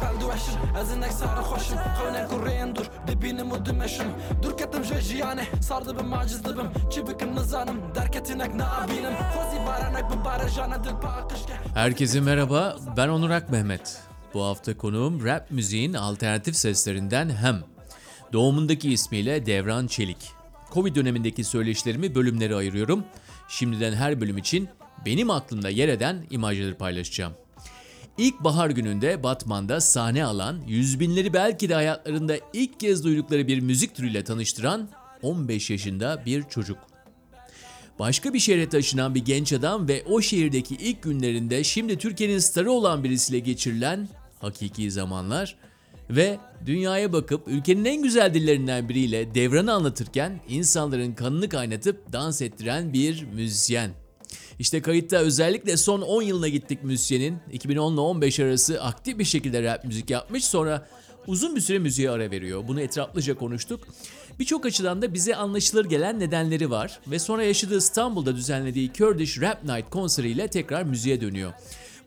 من بالدو عشر ازنك سعر خوشم خونك كورين دور دبيني مود مشم دور كتم جوجي يعني صار دبم معجز دبم çibikim nizanım derketinek ne abinim Xozi baranek bu barajana dil pakışke Herkese merhaba, ben Onur Ak Mehmet. Bu hafta konuğum rap müziğin alternatif seslerinden Hem. Doğumundaki ismiyle Devran Çelik. Covid dönemindeki söyleşilerimi bölümlere ayırıyorum. Şimdiden her bölüm için benim aklımda yer eden imajları paylaşacağım. İlk bahar gününde Batman'da sahne alan, yüz binleri belki de hayatlarında ilk kez duydukları bir müzik türüyle tanıştıran 15 yaşında bir çocuk. Başka bir şehre taşınan bir genç adam ve o şehirdeki ilk günlerinde şimdi Türkiye'nin starı olan birisiyle geçirilen hakiki zamanlar ve dünyaya bakıp ülkenin en güzel dillerinden biriyle devranı anlatırken insanların kanını kaynatıp dans ettiren bir müzisyen. İşte kayıtta özellikle son 10 yılına gittik müzisyenin. 2010 ile 15 arası aktif bir şekilde rap müzik yapmış sonra uzun bir süre müziğe ara veriyor. Bunu etraflıca konuştuk. Birçok açıdan da bize anlaşılır gelen nedenleri var ve sonra yaşadığı İstanbul'da düzenlediği Kurdish Rap Night konseriyle tekrar müziğe dönüyor.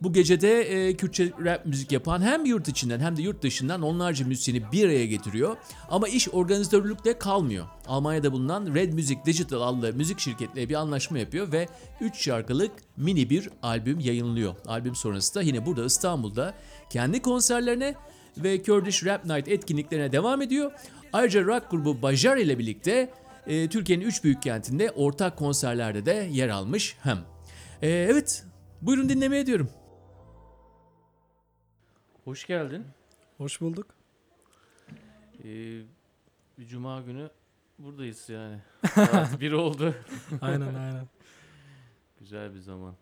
Bu gecede e, Kürtçe rap müzik yapan hem yurt içinden hem de yurt dışından onlarca müzisyeni bir araya getiriyor. Ama iş organizatörlükte kalmıyor. Almanya'da bulunan Red Music Digital adlı müzik şirketle bir anlaşma yapıyor ve 3 şarkılık mini bir albüm yayınlıyor. Albüm sonrası da yine burada İstanbul'da kendi konserlerine ve Kurdish Rap Night etkinliklerine devam ediyor. Ayrıca rock grubu Bajar ile birlikte e, Türkiye'nin 3 büyük kentinde ortak konserlerde de yer almış hem. E, evet, buyurun dinlemeye diyorum. Hoş geldin. Hoş bulduk. Ee, cuma günü buradayız yani. Saat bir oldu. Aynen aynen. Güzel bir zaman.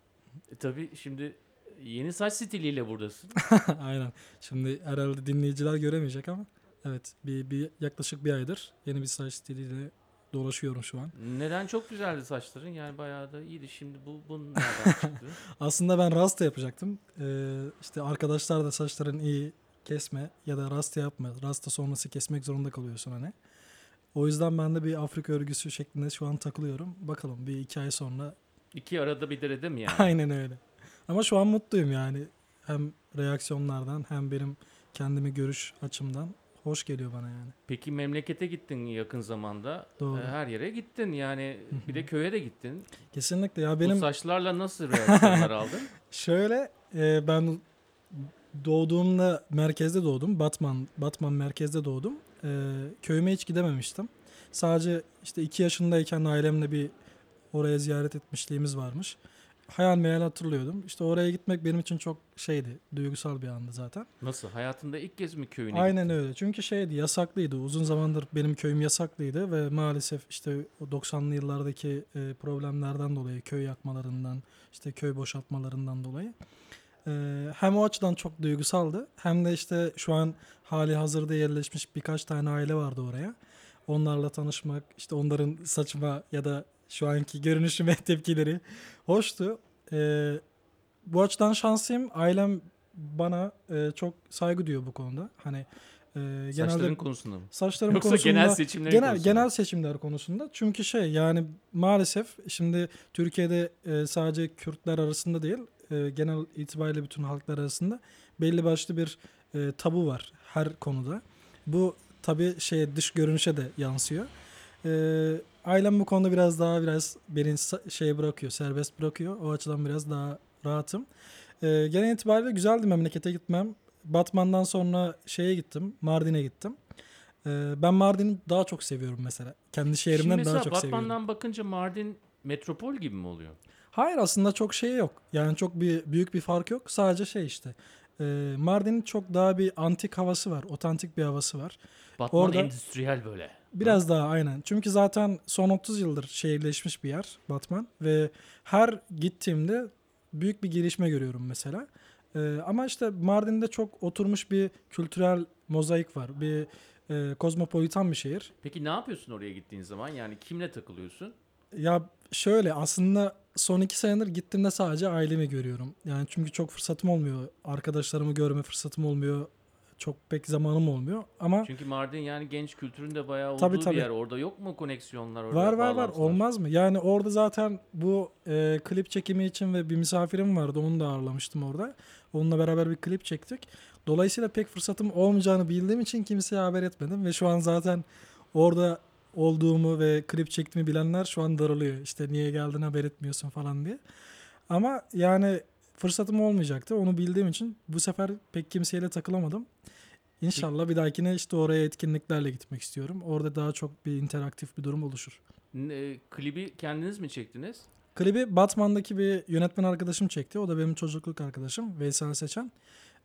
E, tabii şimdi yeni saç stiliyle buradasın. aynen. Şimdi herhalde dinleyiciler göremeyecek ama evet bir, bir yaklaşık bir aydır yeni bir saç stiliyle dolaşıyorum şu an. Neden çok güzeldi saçların yani bayağı da iyiydi. Şimdi bu, bu nereden çıktı? Aslında ben rasta yapacaktım. Ee, işte arkadaşlar da saçların iyi kesme ya da rasta yapma. Rasta sonrası kesmek zorunda kalıyorsun hani. O yüzden ben de bir Afrika örgüsü şeklinde şu an takılıyorum. Bakalım bir iki ay sonra İki arada bir derede mi yani? Aynen öyle. Ama şu an mutluyum yani. Hem reaksiyonlardan hem benim kendimi görüş açımdan hoş geliyor bana yani. Peki memlekete gittin yakın zamanda. Doğru. Ee, Her yere gittin yani bir de köye de gittin. Kesinlikle ya Bu benim saçlarla nasıl reaksiyonlar aldın? şöyle e, ben doğduğumda merkezde doğdum. Batman Batman merkezde doğdum. E, köyüme hiç gidememiştim. Sadece işte iki yaşındayken ailemle bir oraya ziyaret etmişliğimiz varmış. Hayal meyal hatırlıyordum. İşte oraya gitmek benim için çok şeydi. Duygusal bir andı zaten. Nasıl? Hayatında ilk kez mi köyüne Aynen öyle. Çünkü şeydi yasaklıydı. Uzun zamandır benim köyüm yasaklıydı ve maalesef işte o 90'lı yıllardaki e, problemlerden dolayı köy yakmalarından, işte köy boşaltmalarından dolayı e, hem o açıdan çok duygusaldı hem de işte şu an hali hazırda yerleşmiş birkaç tane aile vardı oraya. Onlarla tanışmak, işte onların saçma ya da şu anki görünüşüme tepkileri hoştu. E, bu açıdan şanslıyım. Ailem bana e, çok saygı duyuyor bu konuda. Hani e, genelde Saçların konusunda mı? saçlarım Yoksa konusunda genel seçimlerin genel konusunda genel seçimler konusunda. Çünkü şey yani maalesef şimdi Türkiye'de e, sadece Kürtler arasında değil, e, genel itibariyle bütün halklar arasında belli başlı bir e, tabu var her konuda. Bu tabii şey dış görünüşe de yansıyor. E, ailem bu konuda biraz daha biraz beni şeye bırakıyor, serbest bırakıyor. O açıdan biraz daha rahatım. E, genel itibariyle güzeldi memlekete gitmem. Batman'dan sonra şeye gittim, Mardin'e gittim. E, ben Mardin'i daha çok seviyorum mesela. Kendi şehrimden daha çok seviyorum. Batman'dan bakınca Mardin metropol gibi mi oluyor? Hayır aslında çok şey yok. Yani çok bir büyük bir fark yok. Sadece şey işte. E, Mardin'in çok daha bir antik havası var. Otantik bir havası var. Batman Orada- endüstriyel böyle. Biraz daha aynen. Çünkü zaten son 30 yıldır şehirleşmiş bir yer Batman ve her gittiğimde büyük bir gelişme görüyorum mesela. Ee, ama işte Mardin'de çok oturmuş bir kültürel mozaik var. Bir e, kozmopolitan bir şehir. Peki ne yapıyorsun oraya gittiğin zaman? Yani kimle takılıyorsun? Ya şöyle aslında son iki senedir gittiğimde sadece ailemi görüyorum. Yani çünkü çok fırsatım olmuyor. Arkadaşlarımı görme fırsatım olmuyor. Çok pek zamanım olmuyor. Ama Çünkü Mardin yani genç kültüründe bayağı olduğu Tabii, bir tabii. yer. Orada yok mu koneksiyonlar? Orada Var var var olmaz mı? Yani orada zaten bu e, klip çekimi için ve bir misafirim vardı onu da ağırlamıştım orada. Onunla beraber bir klip çektik. Dolayısıyla pek fırsatım olmayacağını bildiğim için kimseye haber etmedim ve şu an zaten orada olduğumu ve klip çektiğimi bilenler şu an daralıyor. İşte niye geldin haber etmiyorsun falan diye. Ama yani fırsatım olmayacaktı. Onu bildiğim için bu sefer pek kimseyle takılamadım. İnşallah bir dahakine işte oraya etkinliklerle gitmek istiyorum. Orada daha çok bir interaktif bir durum oluşur. Ne- klibi kendiniz mi çektiniz? Klibi Batman'daki bir yönetmen arkadaşım çekti. O da benim çocukluk arkadaşım Veysel Seçen.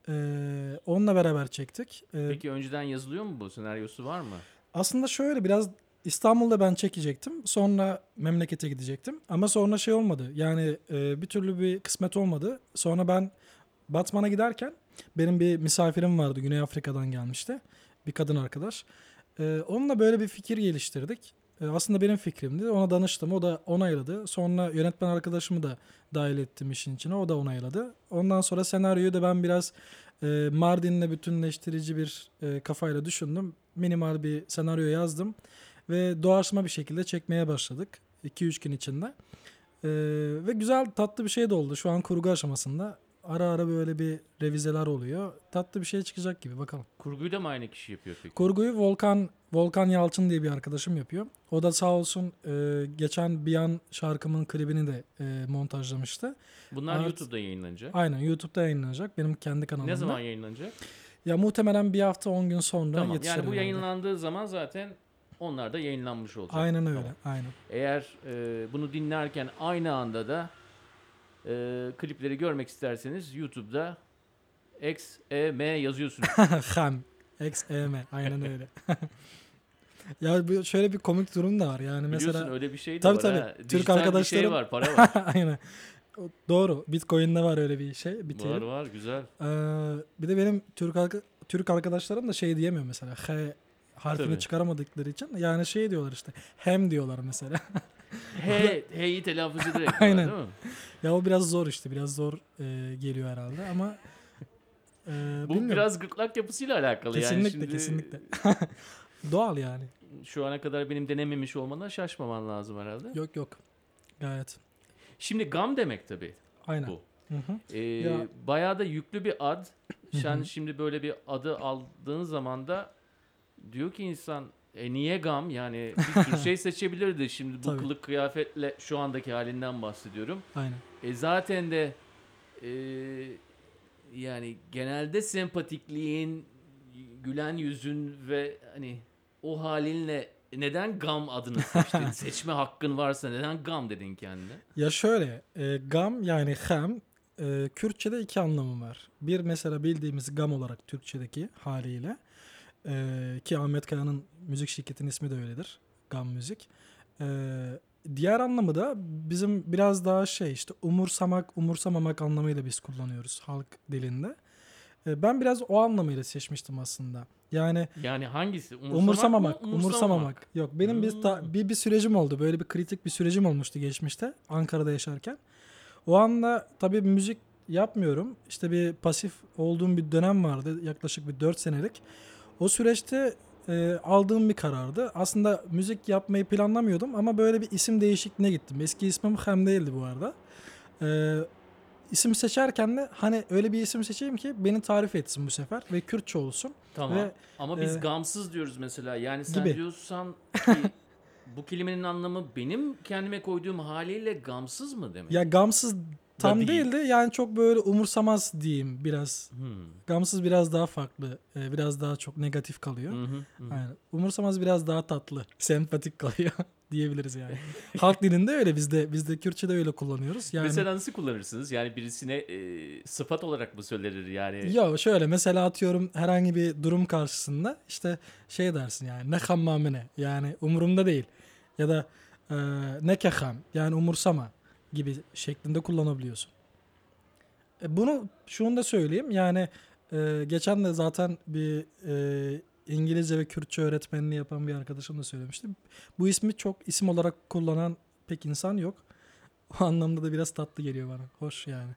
Ee, onunla beraber çektik. Ee, Peki önceden yazılıyor mu bu? Senaryosu var mı? Aslında şöyle biraz İstanbul'da ben çekecektim. Sonra memlekete gidecektim. Ama sonra şey olmadı. Yani e, bir türlü bir kısmet olmadı. Sonra ben Batman'a giderken benim bir misafirim vardı. Güney Afrika'dan gelmişti. Bir kadın arkadaş. E, onunla böyle bir fikir geliştirdik. E, aslında benim fikrimdi. Ona danıştım. O da onayladı. Sonra yönetmen arkadaşımı da dahil ettim işin içine. O da onayladı. Ondan sonra senaryoyu da ben biraz e, Mardin'le bütünleştirici bir e, kafayla düşündüm. Minimal bir senaryo yazdım ve doğaçlama bir şekilde çekmeye başladık 2-3 gün içinde. E, ve güzel tatlı bir şey de oldu. Şu an kurgu aşamasında. Ara ara böyle bir revizeler oluyor. Tatlı bir şey çıkacak gibi bakalım. Kurguyu da mı aynı kişi yapıyor peki? Kurguyu Volkan Volkan Yalçın diye bir arkadaşım yapıyor. O da sağ olsun e, geçen bir an şarkımın klibini de e, montajlamıştı. Bunlar Evet. YouTube'da yayınlanacak. Aynen YouTube'da yayınlanacak benim kendi kanalımda. Ne zaman yayınlanacak? Ya muhtemelen bir hafta 10 gün sonra Tamam. yetişir Yani bu herhalde. yayınlandığı zaman zaten onlar da yayınlanmış olacak. Aynen öyle. Tamam. Aynen. Eğer e, bunu dinlerken aynı anda da e, klipleri görmek isterseniz YouTube'da X, E, M yazıyorsunuz. Ham. XEM. Aynen öyle. ya bu- şöyle bir komik durum da var. Yani Biliyorsun mesela öyle bir şey de Tabii, var tabii. ha. Türk şey arkadaşlarım- var, para var. aynen. Doğru. Bitcoin'de var öyle bir şey. Bir var var güzel. Ee, bir de benim Türk Türk arkadaşlarım da şey diyemiyor mesela. H harfini Tabii. çıkaramadıkları için. Yani şey diyorlar işte. Hem diyorlar mesela. H, H'yi telaffuz ederek Aynen. Aynen. değil mi? ya o biraz zor işte. Biraz zor e, geliyor herhalde ama e, Bu bilmiyorum. biraz gırtlak yapısıyla alakalı. yani kesinlikle kesinlikle. Doğal yani. Şu ana kadar benim denememiş olmana şaşmaman lazım herhalde. Yok yok. Gayet. Şimdi gam demek tabii Aynen. bu. Hı hı. Ee, Ya- Bayağı da yüklü bir ad. Sen hı. şimdi böyle bir adı aldığın zaman da diyor ki insan e niye gam yani bir sürü şey seçebilirdi. Şimdi bu Tabii. kılık kıyafetle şu andaki halinden bahsediyorum. Aynen. E zaten de e, yani genelde sempatikliğin, gülen yüzün ve hani o halinle neden gam adını seçtin? Seçme hakkın varsa neden gam dedin kendine? Ya şöyle, e, gam yani hem e, Kürtçe'de iki anlamı var. Bir mesela bildiğimiz gam olarak Türkçedeki haliyle e, ki Ahmet Kaya'nın müzik şirketinin ismi de öyledir. Gam Müzik. E, diğer anlamı da bizim biraz daha şey işte umursamak, umursamamak anlamıyla biz kullanıyoruz halk dilinde. E, ben biraz o anlamıyla seçmiştim aslında. Yani Yani hangisi? Umursamak, umursamamak, mı, umursamamak. Yok benim bir, ta- Hmm. bir bir sürecim oldu. Böyle bir kritik bir sürecim olmuştu geçmişte Ankara'da yaşarken. O anda tabii müzik yapmıyorum. İşte bir pasif olduğum bir dönem vardı yaklaşık bir 4 senelik. O süreçte e, aldığım bir karardı. Aslında müzik yapmayı planlamıyordum ama böyle bir isim değişikliğine gittim. Eski ismim Hem değildi bu arada. E, isim seçerken de hani öyle bir isim seçeyim ki beni tarif etsin bu sefer ve Kürtçe olsun. Tamam. Ve, Ama biz e, gamsız diyoruz mesela. Yani sen gibi. diyorsan ki bu kelimenin anlamı benim kendime koyduğum haliyle gamsız mı demek? Ya gamsız tam değil. değil de yani çok böyle umursamaz diyeyim biraz. Hmm. Gamsız biraz daha farklı. e, Biraz daha çok negatif kalıyor. Hı hı, hı. Aynen. Umursamaz biraz daha tatlı. Sempatik kalıyor diyebiliriz yani. Halk dilinde öyle bizde bizde Kürtçe'de öyle kullanıyoruz. Yani Mesela nasıl kullanırsınız? Yani birisine e, sıfat olarak mı söylenir yani? Yo şöyle mesela atıyorum herhangi bir durum karşısında işte şey dersin yani ne hammamine yani umurumda değil ya da e, ne keham yani umursama gibi şeklinde kullanabiliyorsun. E, bunu şunu da söyleyeyim yani e, geçen de zaten bir e, İngilizce ve Kürtçe öğretmenliği yapan bir arkadaşım da söylemişti. Bu ismi çok isim olarak kullanan pek insan yok. O anlamda da biraz tatlı geliyor bana. Hoş yani.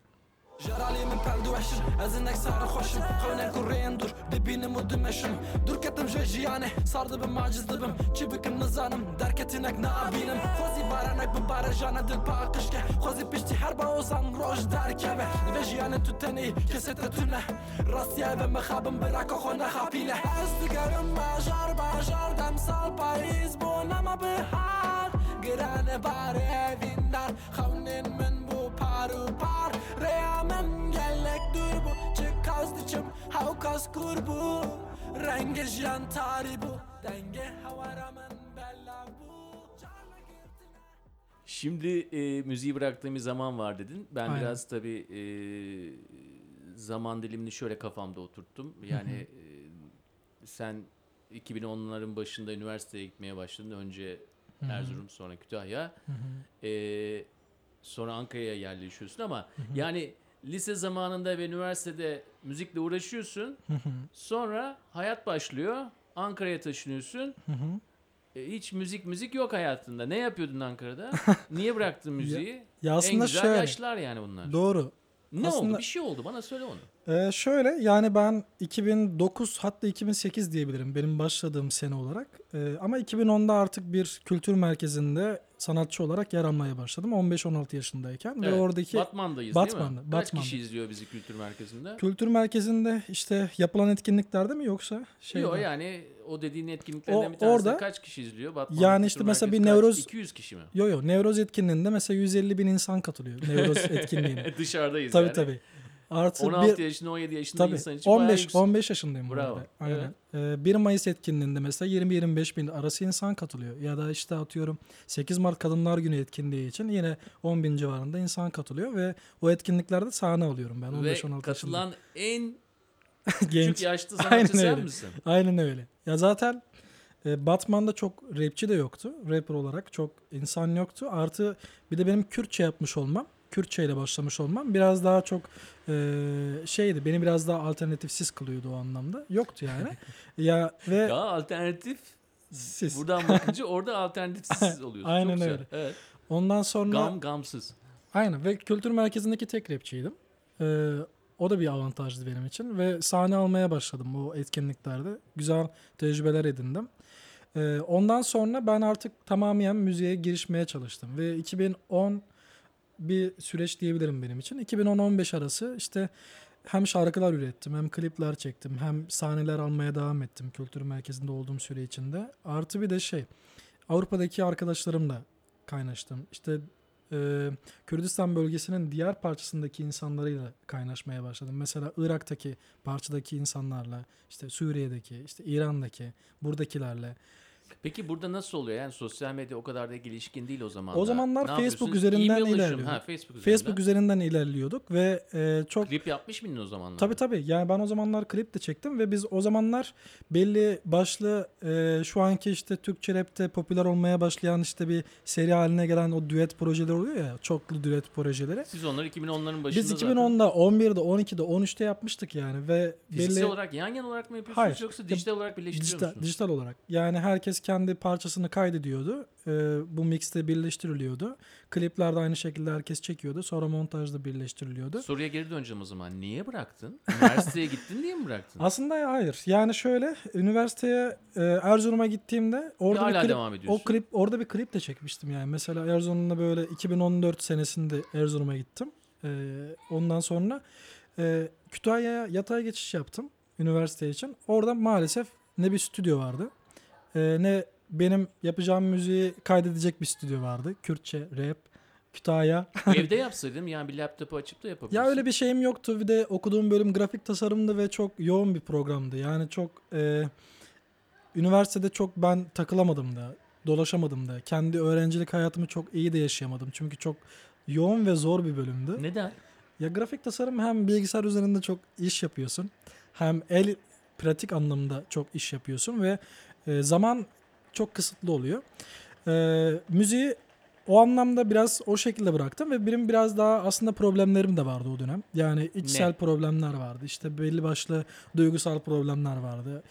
جرالي من بالد وحشم ازنك صار خوشم خونك كورين دور دبينم ودمشم دور كتم جيجياني صار دبم معجز دبم چی بکم نزانم درکتینک نابینم خوزی بارانک بباره جانا دل باقشکه خوزی پشتی هر با اوزان روش درکبه و جیان تو تنی کسی تتونه راستیه و مخابم براکا خونه خاپیله از دیگرم باجار باجار دم سال پاییز بونم به حال گرانه باره evinden Havnin min bu paru par Reyamem gellek dur bu Çık kazdıçım hav kas kur bu Rengi jiyan tari bu Denge havaramen bella bu Şimdi e, müziği bıraktığım bir zaman var dedin. Ben Aynen. biraz tabii e, zaman dilimini şöyle kafamda oturttum. Yani e, sen 2010'ların başında üniversiteye gitmeye başladın. Önce Erzurum sonra Kütahya. E, sonra Ankara'ya yerleşiyorsun ama yani lise zamanında ve üniversitede müzikle uğraşıyorsun. Sonra hayat başlıyor. Ankara'ya taşınıyorsun. E, hiç müzik müzik yok hayatında. Ne yapıyordun Ankara'da? Niye bıraktın müziği? Ya en aslında güzel şöyle. yaşlar yani bunlar. Doğru. ne oldu? aslında- Bir şey oldu. Bana söyle onu. Ee, şöyle yani ben 2009 hatta 2008 diyebilirim benim başladığım sene olarak. Ee, ama 2010'da artık bir kültür merkezinde sanatçı olarak yer almaya başladım 15-16 yaşındayken ve Evet, oradaki Batman'dayız değil mi? Batman'da, Kaç Batman'da. kişi izliyor bizi kültür merkezinde? kültür merkezinde işte yapılan etkinliklerde mi yoksa şey Yok yani o dediğin etkinliklerden bir tanesi orada- kaç kişi izliyor? Batman Yani işte mesela bir kaç? Nevroz- 200 kişi mi? Yo yo Nevroz etkinliğinde mesela 150 bin insan katılıyor Nevroz etkinliğine. Dışarıdayız tabii yani. tabii. Artı 16 bir, yaşında 17 yaşında tabii insan için bayağı 15 yüksek. 15 yaşındayım Bravo, arada. Aynen. Ee, 1 Mayıs etkinliğinde mesela 20-25 bin arası insan katılıyor. Ya da işte atıyorum 8 Mart Kadınlar Günü etkinliği için yine 10 bin civarında insan katılıyor ve o etkinliklerde sahne alıyorum ben Ve 15-16 yaşında. katılan en küçük Genç. yaşlı Aynen sanatçı sen öyle. misin? Aynen öyle. Ya zaten e, Batman'da çok rapçi de yoktu. Rapper olarak çok insan yoktu. Artı bir de benim Kürtçe yapmış olmam. Kürtçe ile başlamış olmam biraz daha çok e, şeydi. Beni biraz daha alternatifsiz kılıyordu o anlamda. Yoktu yani. ya ve Daha alternatif siz. buradan bakınca orada alternatifsiz oluyorsun. Aynen Çok güzel. öyle. Evet. Ondan sonra Gam gamsız. aynen ve kültür merkezindeki tek rapçiydim. Ee, o da bir avantajdı benim için ve sahne almaya başladım bu etkinliklerde. Güzel tecrübeler edindim. Ee, ondan sonra ben artık tamamen müziğe girişmeye çalıştım ve 2010 bir süreç diyebilirim benim için. 2010-15 arası işte hem şarkılar ürettim hem klipler çektim hem sahneler almaya devam ettim kültür merkezinde olduğum süre içinde. Artı bir de şey Avrupa'daki arkadaşlarımla kaynaştım. İşte e, Kürdistan bölgesinin diğer parçasındaki insanlarıyla kaynaşmaya başladım. Mesela Irak'taki parçadaki insanlarla, işte Suriye'deki, işte İran'daki, buradakilerle. Peki burada nasıl oluyor? Yani sosyal medya o kadar da gelişkin değil o zamanlar. O zamanlar Ne Facebook üzerinden ilerliyorduk. Ha, Facebook üzerinden. Facebook üzerinden ilerliyorduk ve e, çok Klip yapmış mıydın o zamanlar? Tabii tabii. Yani ben o zamanlar klip de çektim ve biz o zamanlar belli başlı e, şu anki işte Türkçe rapte popüler olmaya başlayan işte bir seri haline gelen o düet projeleri oluyor ya. Çoklu düet projeleri. Siz onları 2010'ların başında Biz zaten 2010'da, 11'de, 12'de, 13'te yapmıştık yani ve fiziksel belli olarak yan yana olarak mı yapıyorsunuz Hayır. yoksa dijital olarak birleştiriyor dijital, musunuz? dijital olarak. Yani herkes kendi parçasını kaydediyordu. E, bu mixte birleştiriliyordu. Klipler de aynı şekilde herkes çekiyordu. Sonra montajda birleştiriliyordu. Soruya geri döneceğim o zaman. Niye bıraktın? Üniversiteye gittin diye mi bıraktın? Aslında hayır. Yani şöyle üniversiteye e, Erzurum'a gittiğimde orada bir klip, devam ediyorsun. o klip orada bir klip de çekmiştim yani. Mesela Erzurum'da böyle 2014 senesinde Erzurum'a gittim. E, ondan sonra e, Kütahya'ya yatay geçiş yaptım üniversite için. Orada maalesef ne bir stüdyo vardı. E, ne benim yapacağım müziği kaydedecek bir stüdyo vardı. Kürtçe, rap, Kütahya. Evde yapsaydım yani bir laptopu açıp da yapabilirsin. Ya öyle bir şeyim yoktu. Bir de okuduğum bölüm grafik tasarımdı ve çok yoğun bir programdı. Yani çok e, üniversitede çok ben takılamadım da, dolaşamadım da. Kendi öğrencilik hayatımı çok iyi de yaşayamadım. Çünkü çok yoğun ve zor bir bölümdü. Neden? Ya grafik tasarım hem bilgisayar üzerinde çok iş yapıyorsun. Hem el pratik anlamda çok iş yapıyorsun ve e, zaman çok kısıtlı oluyor. E, müziği o anlamda biraz o şekilde bıraktım ve benim biraz daha aslında problemlerim de vardı o dönem. Yani içsel Ne? problemler vardı. İşte belli başlı duygusal problemler vardı.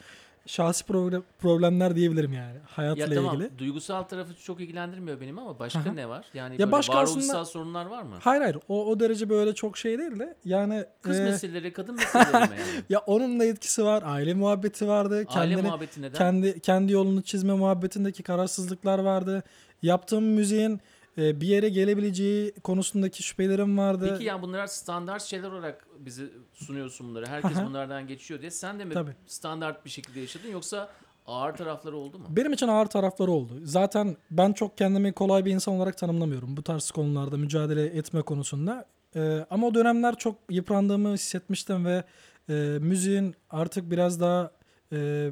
Şahsi problem, problemler diyebilirim yani hayatla Ya tamam ilgili. duygusal tarafı çok ilgilendirmiyor benim ama başka Aha. ne var? Yani Ya böyle başka varoluşsal aslında- sorunlar var mı? Hayır hayır o, o derece böyle çok şey değil de yani Kız e, meseleleri, kadın meseleleri mi yani? ya onun da etkisi var. Aile muhabbeti vardı. Aile Kendini muhabbeti neden? kendi kendi yolunu çizme muhabbetindeki kararsızlıklar vardı. Yaptığım müziğin bir yere gelebileceği konusundaki şüphelerim vardı. Peki yani bunlar standart şeyler olarak bize sunuyorsun bunları. Herkes bunlardan geçiyor diye. Sen de mi Tabii. standart bir şekilde yaşadın yoksa ağır tarafları oldu mu? Benim için ağır tarafları oldu. Zaten ben çok kendimi kolay bir insan olarak tanımlamıyorum bu tarz konularda mücadele etme konusunda. Ee, ama o dönemler çok yıprandığımı hissetmiştim ve e, müziğin artık biraz daha e,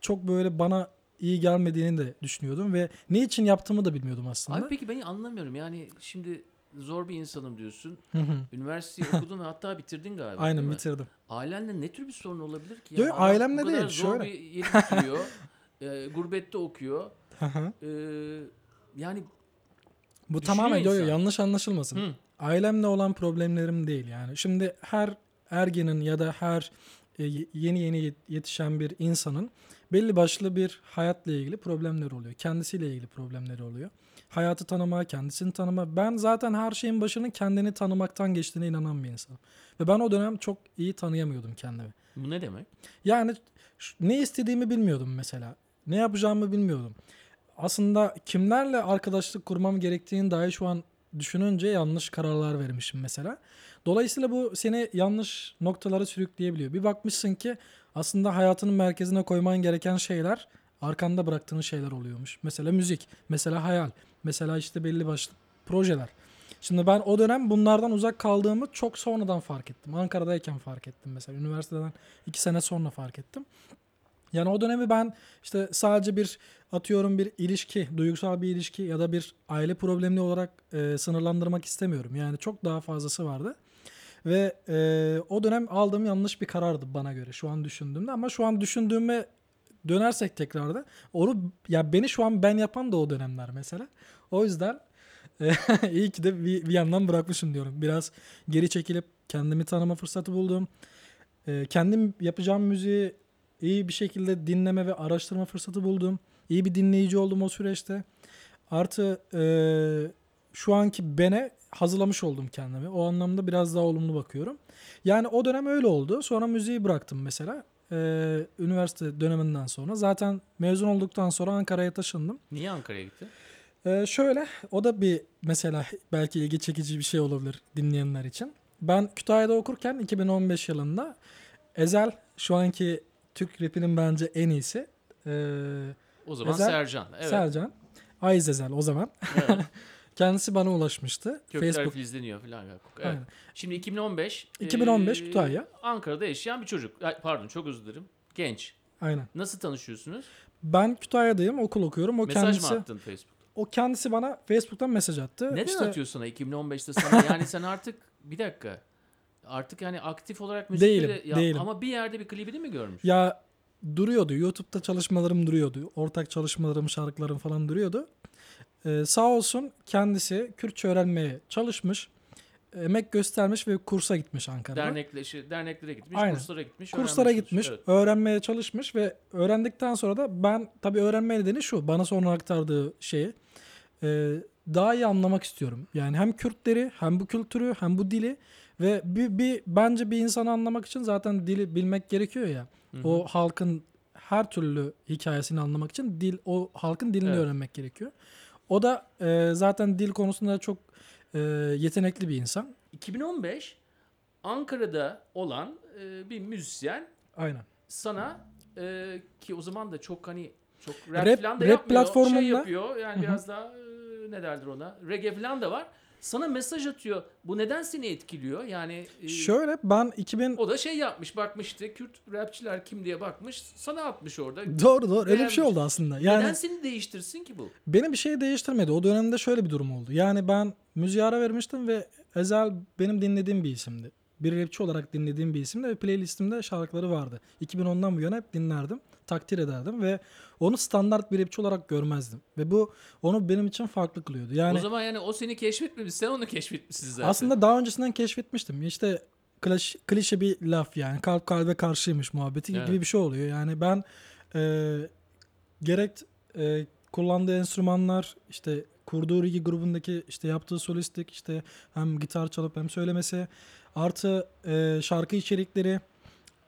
çok böyle bana iyi gelmediğini de düşünüyordum ve ne için yaptığımı da bilmiyordum aslında. Abi peki ben anlamıyorum. Yani şimdi zor bir insanım diyorsun. Hı hı. Üniversiteyi okudun ve hatta bitirdin galiba. Aynen bitirdim. Ailenle ne tür bir sorun olabilir ki? Yo, adam ailemle değil, Zor şöyle. bir yeri bitiriyor. e, gurbette okuyor. Hı hı. E, yani Bu tamamen yo, yo, yanlış anlaşılmasın. hı, ailemle olan problemlerim değil yani. Şimdi her ergenin ya da her e, yeni yeni yet- yetişen bir insanın belli başlı bir hayatla ilgili problemleri oluyor. Kendisiyle ilgili problemleri oluyor. Hayatı tanıma, kendisini tanıma. Ben zaten her şeyin başının kendini tanımaktan geçtiğine inanan bir insanım. Ve ben o dönem çok iyi tanıyamıyordum kendimi. bu ne demek? Yani ne istediğimi bilmiyordum mesela. Ne yapacağımı bilmiyordum. Aslında kimlerle arkadaşlık kurmam gerektiğini dahi şu an düşününce yanlış kararlar vermişim mesela. Dolayısıyla bu seni yanlış noktalara sürükleyebiliyor. Bir bakmışsın ki aslında hayatının merkezine koyman gereken şeyler arkanda bıraktığın şeyler oluyormuş. Mesela müzik, mesela hayal, mesela işte belli başlı projeler. Şimdi ben o dönem bunlardan uzak kaldığımı çok sonradan fark ettim. Ankara'dayken fark ettim mesela. Üniversiteden iki sene sonra fark ettim. Yani o dönemi ben işte sadece bir atıyorum bir ilişki, duygusal bir ilişki ya da bir aile problemli olarak e, sınırlandırmak istemiyorum. Yani çok daha fazlası vardı. Ve e, o dönem aldığım yanlış bir karardı bana göre şu an düşündüğümde ama şu an düşündüğüme dönersek tekrarda onu ya beni şu an ben yapan da o dönemler mesela. O yüzden e, iyi ki de bir, bir yandan bırakmışım diyorum. Biraz geri çekilip kendimi tanıma fırsatı buldum. E, kendim yapacağım müziği iyi bir şekilde dinleme ve araştırma fırsatı buldum. İyi bir dinleyici oldum o süreçte. Artı e, şu anki bene hazırlamış oldum kendimi. O anlamda biraz daha olumlu bakıyorum. Yani o dönem öyle oldu. Sonra müziği bıraktım mesela. E, üniversite döneminden sonra. Zaten mezun olduktan sonra Ankara'ya taşındım. Niye Ankara'ya gitti? Ee, şöyle o da bir mesela belki ilgi çekici bir şey olabilir dinleyenler için. Ben Kütahya'da okurken 2015 yılında Ezel şu anki Türk rapinin bence en iyisi. Ee, O zaman Ezel- Sercan. Evet. Sercan. Ayz Ezel o zaman. evet. Kendisi bana ulaşmıştı. Kökler Facebook. filizleniyor falan. Evet. Aynen. Şimdi 2015. 2015 eee, Kütahya. Ankara'da yaşayan bir çocuk. Ay, Pardon çok özür dilerim. Genç. Aynen. Nasıl tanışıyorsunuz? Ben Kütahya'dayım, okul okuyorum. O Mesaj kendisi mı attın Facebook'ta? o kendisi bana Facebook'tan mesaj attı. Neden İşte- atıyor sana 2015'te sana? Yani sen artık bir dakika. Artık yani aktif olarak müzikte Değilim, de yap- değilim. ama bir yerde bir klibini mi görmüş? Ya duruyordu. YouTube'da çalışmalarım duruyordu. Ortak çalışmalarım, şarkılarım falan duruyordu. Ee, sağ olsun kendisi Kürtçe öğrenmeye çalışmış. Emek göstermiş ve kursa gitmiş Ankara'da. Dernekleşi, derneklere gitmiş, Aynen. kurslara gitmiş. Kurslara gitmiş, Evet. öğrenmeye çalışmış ve öğrendikten sonra da ben tabii öğrenme nedeni şu. Bana sonra aktardığı şeyi e, daha iyi anlamak istiyorum. Yani hem Kürtleri, hem bu kültürü, hem bu dili ve bir, bir bence bir insanı anlamak için zaten dili bilmek gerekiyor ya. Hı hı. O halkın her türlü hikayesini anlamak için dil o halkın dilini Evet. öğrenmek gerekiyor. O da e, zaten dil konusunda çok e, yetenekli bir insan. 2015 Ankara'da olan e, bir müzisyen Aynen. sana e, ki o zaman da çok hani çok rap, Rap- falan da rap yapmıyor. platformunda- Şey yapıyor yani Hı hı. biraz daha e, ne derler ona reggae falan da var. Sana mesaj atıyor. Bu neden seni etkiliyor? Yani e, Şöyle ben 2000 o da şey yapmış bakmıştı Kürt rapçiler kim diye bakmış sana atmış orada. Doğru doğru öyle bir şey oldu aslında. Yani Neden seni değiştirsin ki bu? beni bir şey değiştirmedi. O dönemde şöyle bir durum oldu. Yani ben müziğe ara vermiştim ve Ezel benim dinlediğim bir isimdi. Bir rapçi olarak dinlediğim bir isimdi ve playlistimde şarkıları vardı. 2010'dan bu yana hep dinlerdim. Takdir ederdim ve onu standart bir rapçi olarak görmezdim. Ve bu onu benim için farklı kılıyordu. Yani o zaman yani o seni keşfetmemiş sen onu keşfetmişsin zaten. aslında daha öncesinden keşfetmiştim. İşte klaş, klişe bir laf yani kalp kalbe karşıymış muhabbeti Evet. gibi bir şey oluyor. Yani ben e, gerek e, kullandığı enstrümanlar işte kurduğu Rigi grubundaki işte yaptığı solistlik işte hem gitar çalıp hem söylemesi artı e, şarkı içerikleri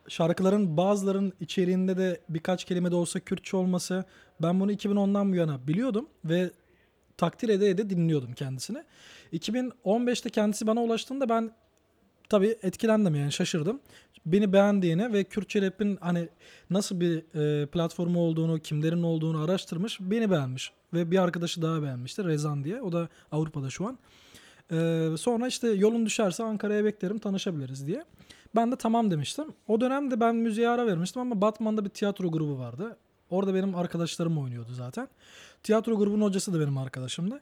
şarkıların bazılarının içeriğinde de birkaç kelime de olsa Kürtçe olması ben bunu 2010'dan bu yana biliyordum ve takdir ede ede dinliyordum kendisini. 2015'te kendisi bana ulaştığında ben tabii etkilendim yani şaşırdım. Beni beğendiğini ve Kürtçe rap'in hani nasıl bir e, platformu olduğunu, kimlerin olduğunu araştırmış, beni beğenmiş. Ve bir arkadaşı daha beğenmişti, Rezan diye. O da Avrupa'da şu an. E, sonra işte yolun düşerse Ankara'ya beklerim, tanışabiliriz diye. Ben de tamam demiştim. O dönemde ben müziğe ara vermiştim ama Batman'da bir tiyatro grubu vardı. Orada benim arkadaşlarım oynuyordu zaten. Tiyatro grubunun hocası da benim arkadaşımdı.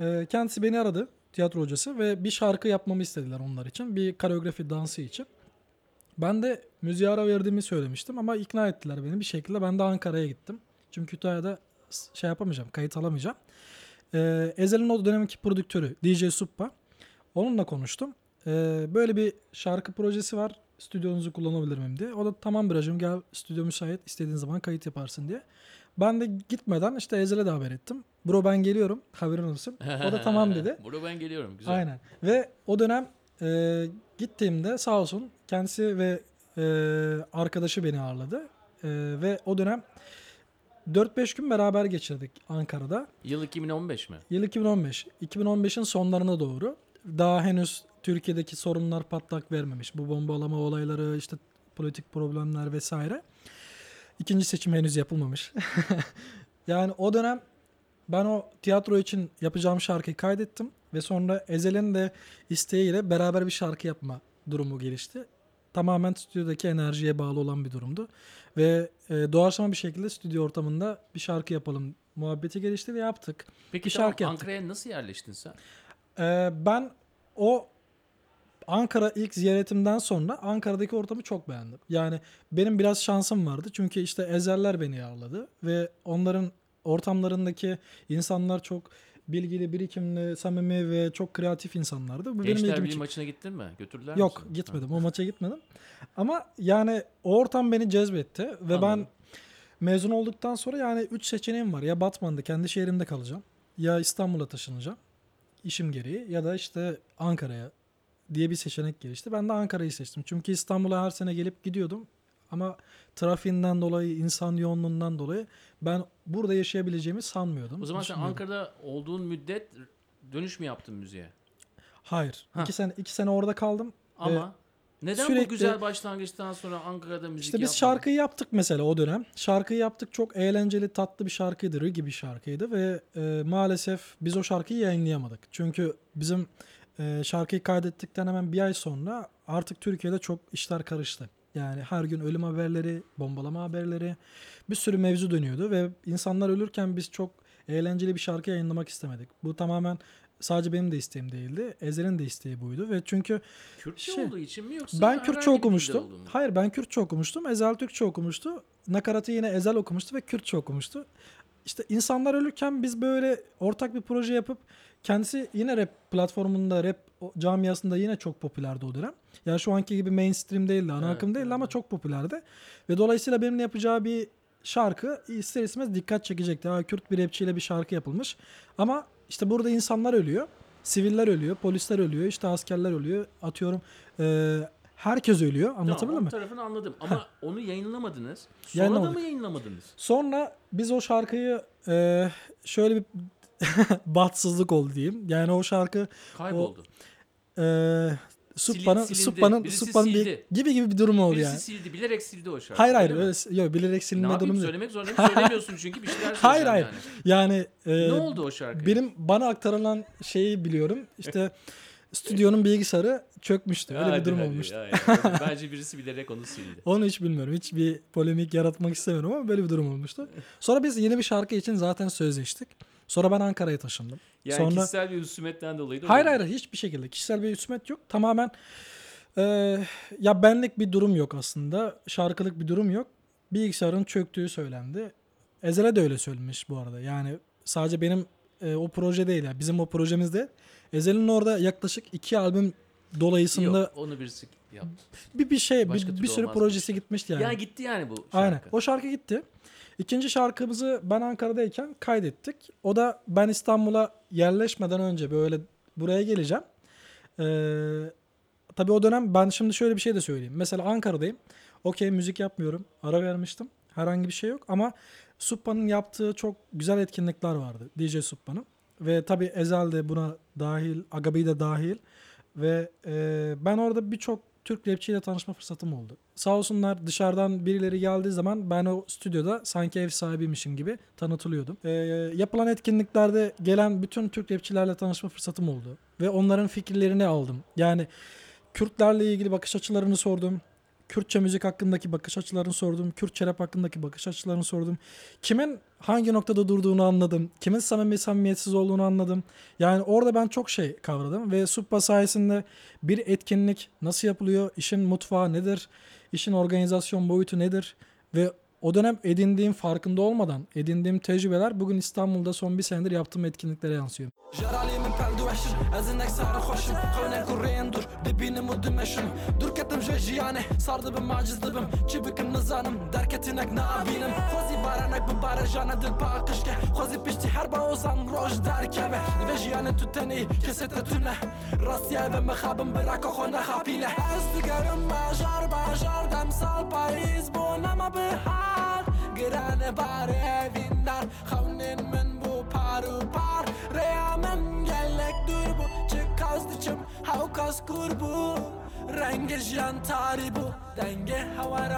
E, kendisi beni aradı, tiyatro hocası ve bir şarkı yapmamı istediler onlar için. Bir koreografi dansı için. Ben de müziğe ara verdiğimi söylemiştim ama ikna ettiler beni bir şekilde. Ben de Ankara'ya gittim. Çünkü Kütahya'da şey yapamayacağım, kayıt alamayacağım. Ee, Ezel'in o dönemki prodüktörü DJ Suppa. Onunla konuştum. Ee, böyle bir şarkı projesi var. Stüdyonuzu kullanabilir miyim diye. O da tamam Biracım gel stüdyo müsait istediğin zaman kayıt yaparsın diye. Ben de gitmeden işte Ezel'e de haber ettim. Bro ben geliyorum haberin olsun. O da tamam dedi. Burada ben geliyorum. Güzel. Aynen. Ve o dönem e, gittiğimde sağ olsun kendisi ve e, arkadaşı beni ağırladı. E, ve o dönem 4-5 gün beraber geçirdik Ankara'da. Yıl 2015 mi? Yıl 2015. 2015'in sonlarına doğru. Daha henüz Türkiye'deki sorunlar patlak vermemiş. Bu bombalama olayları, işte politik problemler vesaire. İkinci seçim henüz yapılmamış. yani o dönem ben o tiyatro için yapacağım şarkıyı kaydettim ve sonra Ezel'in de isteğiyle beraber bir şarkı yapma durumu gelişti. Tamamen stüdyodaki enerjiye bağlı olan bir durumdu. Ve e, doğaçlama bir şekilde stüdyo ortamında bir şarkı yapalım muhabbeti gelişti ve yaptık. Peki Bir tamam, şarkı yaptık. Ankara'ya nasıl yerleştin sen? Ee, ben o Ankara ilk ziyaretimden sonra Ankara'daki ortamı çok beğendim. Yani benim biraz şansım vardı. Çünkü işte Ezeller beni ağırladı ve onların ortamlarındaki insanlar çok bilgili, birikimli, samimi ve çok kreatif insanlardı. Bu benim Gençler ilgimi Birliği çekti. maçına gittin mi? Götürdüler Yok mi seni? gitmedim. O maça gitmedim. Ama yani o ortam beni cezbetti ve Anladım. ben mezun olduktan sonra yani 3 seçeneğim var. Ya Batman'da kendi şehrimde kalacağım. Ya İstanbul'a taşınacağım. işim gereği ya da işte Ankara'ya diye bir seçenek gelişti. Ben de Ankara'yı seçtim. Çünkü İstanbul'a her sene gelip gidiyordum. Ama trafiğinden dolayı, insan yoğunluğundan dolayı ben burada yaşayabileceğimi sanmıyordum. O zaman sen. Ankara'da olduğun müddet dönüş mü yaptın müziğe? Hayır. Ha. iki sene iki sene orada kaldım. Ama neden bu sürekli- güzel başlangıçtan sonra Ankara'da müzik İşte biz yapmadın? şarkıyı yaptık mesela o dönem. Şarkıyı yaptık çok eğlenceli tatlı bir şarkıydı. Rigi bir şarkıydı ve e, maalesef biz o şarkıyı yayınlayamadık. Çünkü bizim e, şarkıyı kaydettikten hemen bir ay sonra artık Türkiye'de çok işler karıştı. Yani her gün ölüm haberleri, bombalama haberleri bir sürü mevzu dönüyordu ve insanlar ölürken biz çok eğlenceli bir şarkı yayınlamak istemedik. Bu tamamen sadece benim de isteğim değildi. Ezel'in de isteği buydu ve çünkü Kürtçe Şey, olduğu için mi yoksa ben Kürtçe okumuştum. Hayır ben Kürtçe okumuştum. Ezel Türkçe okumuştu. Nakaratı yine Ezel okumuştu ve Kürtçe okumuştu. İşte insanlar ölürken biz böyle ortak bir proje yapıp kendisi yine rap platformunda rap camiasında yine çok popülerdi o dönem. Yani şu anki gibi mainstream değildi, ana Evet, akım değildi evet, ama çok popülerdi. Ve dolayısıyla benimle yapacağı bir şarkı ister istemez dikkat çekecekti. Ha, Kürt bir rapçiyle bir şarkı yapılmış. Ama işte burada insanlar ölüyor. Siviller ölüyor, polisler ölüyor, işte askerler ölüyor. Atıyorum eee, herkes ölüyor. Anlatabildim mi? tarafını anladım ama onu yayınlamadınız. Sonra da mı yayınlamadınız? Sonra biz o şarkıyı eee, şöyle bir bahtsızlık oldu diyeyim. Yani o şarkı Kayboldu. Suppa'nın silindi. Suppa'nın Birisi Suppa'nın bir gibi gibi bir durum oldu Birisi yani. sildi, bilerek sildi o şarkıyı. Hayır hayır öyle yok bilerek Ne silinme yapayım durumu yok. söylemek zorundayım. Söylemiyorsun çünkü bir şeyler Hayır, hayır. yani. Yani eee, Ne oldu o şarkı? benim bana aktarılan şeyi biliyorum. İşte stüdyonun bilgisayarı çökmüştü. Öyle bir Hadi, durum hadi, olmuştu. hayır. Bence birisi bilerek onu sildi. Onu hiç bilmiyorum. Hiç bir polemik yaratmak istemiyorum ama böyle bir durum olmuştu. Sonra biz yeni bir şarkı için zaten sözleştik. Sonra ben Ankara'ya taşındım. Yani Sonra- kişisel bir husumetten dolayı da Hayır hayır hiçbir şekilde kişisel bir husumet yok. Tamamen eee, ya benlik bir durum yok aslında. Şarkılık bir durum yok. Bilgisayarın çöktüğü söylendi. Ezel'e de öyle söylemiş bu arada. Yani sadece benim e, o proje değil. Yani bizim o projemizde Ezel'in orada yaklaşık iki albüm dolayısında Yok onu birisi yaptı. bir bir şey Başka bir, bir sürü projesi gitmişti yani. Yani gitti yani bu şarkı. Aynen. O şarkı gitti. İkinci şarkımızı ben Ankara'dayken kaydettik. O da ben İstanbul'a yerleşmeden önce böyle buraya geleceğim. Ee, tabii o dönem ben şimdi şöyle bir şey de söyleyeyim. Mesela Ankara'dayım. Okey müzik yapmıyorum. Ara vermiştim. Herhangi bir şey yok ama Suppa'nın yaptığı çok güzel etkinlikler vardı. DJ Suppa'nın. Ve tabii Ezel de buna dahil, Agabi de dahil. Ve e, ben orada birçok Türk rapçiyle tanışma fırsatım oldu. Sağ olsunlar dışarıdan birileri geldiği zaman ben o stüdyoda sanki ev sahibiymişim gibi tanıtılıyordum. E, yapılan etkinliklerde gelen bütün Türk rapçilerle tanışma fırsatım oldu. Ve onların fikirlerini aldım. Yani Kürtlerle ilgili bakış açılarını sordum. Kürtçe müzik hakkındaki bakış açılarını sordum. Kürtçe rap hakkındaki bakış açılarını sordum. Kimin hangi noktada durduğunu anladım. Kimin samimi samimiyetsiz olduğunu anladım. Yani orada ben çok şey kavradım ve Suppa sayesinde bir etkinlik nasıl yapılıyor, işin mutfağı nedir, işin organizasyon boyutu nedir ve o dönem edindiğim farkında olmadan edindiğim tecrübeler bugün İstanbul'da son bir senedir yaptığım etkinliklere yansıyor. Rastgele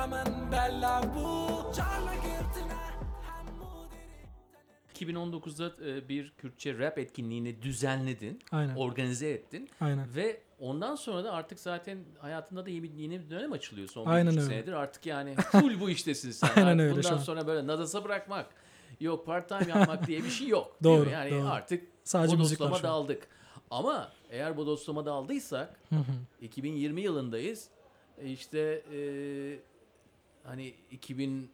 من بلد وحشم ازنك صار خوشم خلنا كورين دور دبيني مدمشم دور كتم جيجياني صار دبم معجز دبم چی بکم نزانم درکتینک نابینم خوزی بارانک بباره جانا دل باقشکه خوزی پشتی هر با اوزان روش درکبه و جیانه تو تنی کسی تتونه راستیه و مخابم براکا خو نخابیله از دیگرم باجار باجار دم سال پاییز بونم به حال گرانه باره ویندار خونین من bu paru par Reyamem 2019'da e, bir Kürtçe rap etkinliğini düzenledin, Aynen. organize ettin Aynen. ve ondan sonra da artık zaten hayatında da yeni bir, yeni bir dönem açılıyor son bir Aynen buçuk öyle. senedir. Artık yani full bu iştesin sen. Aynen Artık öyle Bundan sonra böyle nadasa bırakmak, yok part time yapmak diye bir şey yok. Doğru, Yani doğru. artık Sadece şu an. daldık. Ama eğer bodoslama daldıysak 2020 yılındayız. E İşte e, hani 2015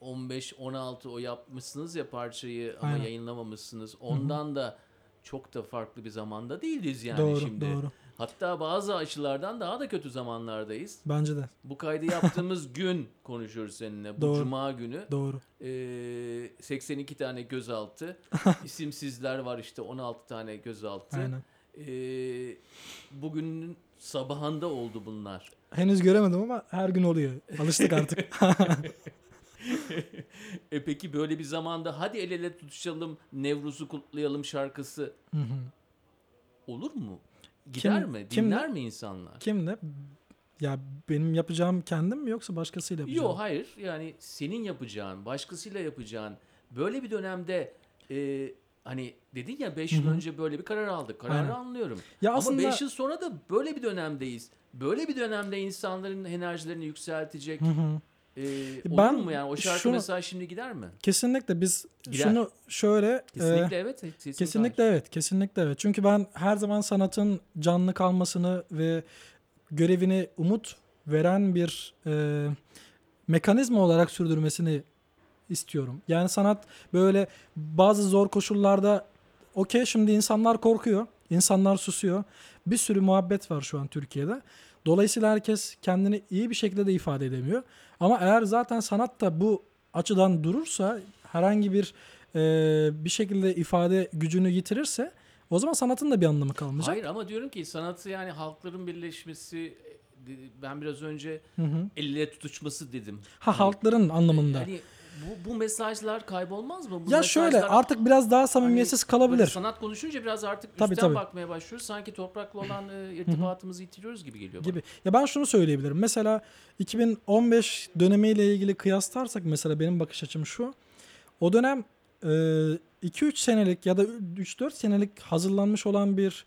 16 o yapmışsınız ya parçayı ama Aynen. yayınlamamışsınız. Ondan da çok da farklı bir zamanda değiliz yani doğru, şimdi. doğru. Hatta bazı açılardan daha da kötü zamanlardayız. Bence de. Bu kaydı yaptığımız gün konuşuyoruz seninle. Bu Doğru. cuma günü. Doğru. Ee, 82 tane gözaltı. İsimsizler var işte 16 tane gözaltı. Aynen. Ee, bugünün sabahında oldu bunlar. Henüz göremedim ama her gün oluyor. Alıştık artık. E peki böyle bir zamanda hadi el ele tutuşalım, Nevruz'u kutlayalım şarkısı Hı hı. olur mu? Gider Kim- mi? Dinler mi insanlar? Kimle? Ya benim yapacağım kendim mi yoksa başkasıyla yapacağım? Yok hayır yani senin yapacağın, başkasıyla yapacağın böyle bir dönemde e, hani dedin ya 5 yıl önce böyle bir karar aldık. Kararı Aynen. anlıyorum. Ya Ama aslında 5 yıl sonra da böyle bir dönemdeyiz. Böyle bir dönemde insanların enerjilerini yükseltecek Hı hı. E, olur Ben mu yani? O şarkı şunu- mesela şimdi gider mi? kesinlikle biz Gider. şunu şöyle e, Kesinlikle evet. sesin Kesinlikle evet, kesinlikle evet. Çünkü ben her zaman sanatın canlı kalmasını ve görevini umut veren bir e, mekanizma olarak sürdürmesini istiyorum. Yani sanat böyle bazı zor koşullarda okey şimdi insanlar korkuyor, insanlar susuyor. Bir sürü muhabbet var şu an Türkiye'de. Dolayısıyla herkes kendini iyi bir şekilde de ifade edemiyor. Ama eğer zaten sanat da bu açıdan durursa herhangi bir e, bir şekilde ifade gücünü yitirirse o zaman sanatın da bir anlamı kalmayacak. Hayır ama diyorum ki sanatı yani halkların birleşmesi e, ben biraz önce Hı hı. el ele tutuşması dedim. Ha Hani- halkların anlamında. Yani bu, bu mesajlar kaybolmaz mı? Bu ya şöyle artık biraz daha samimiyetsiz Hani kalabilir. sanat konuşunca biraz artık Tabii, üstten tabii. bakmaya başlıyoruz. Sanki toprakla olan e, irtibatımızı yitiriyoruz gibi geliyor bana. gibi. Ya ben şunu söyleyebilirim. Mesela 2015 dönemiyle ilgili kıyaslarsak mesela benim bakış açım şu. O dönem 2-3 senelik ya da 3-4 senelik hazırlanmış olan bir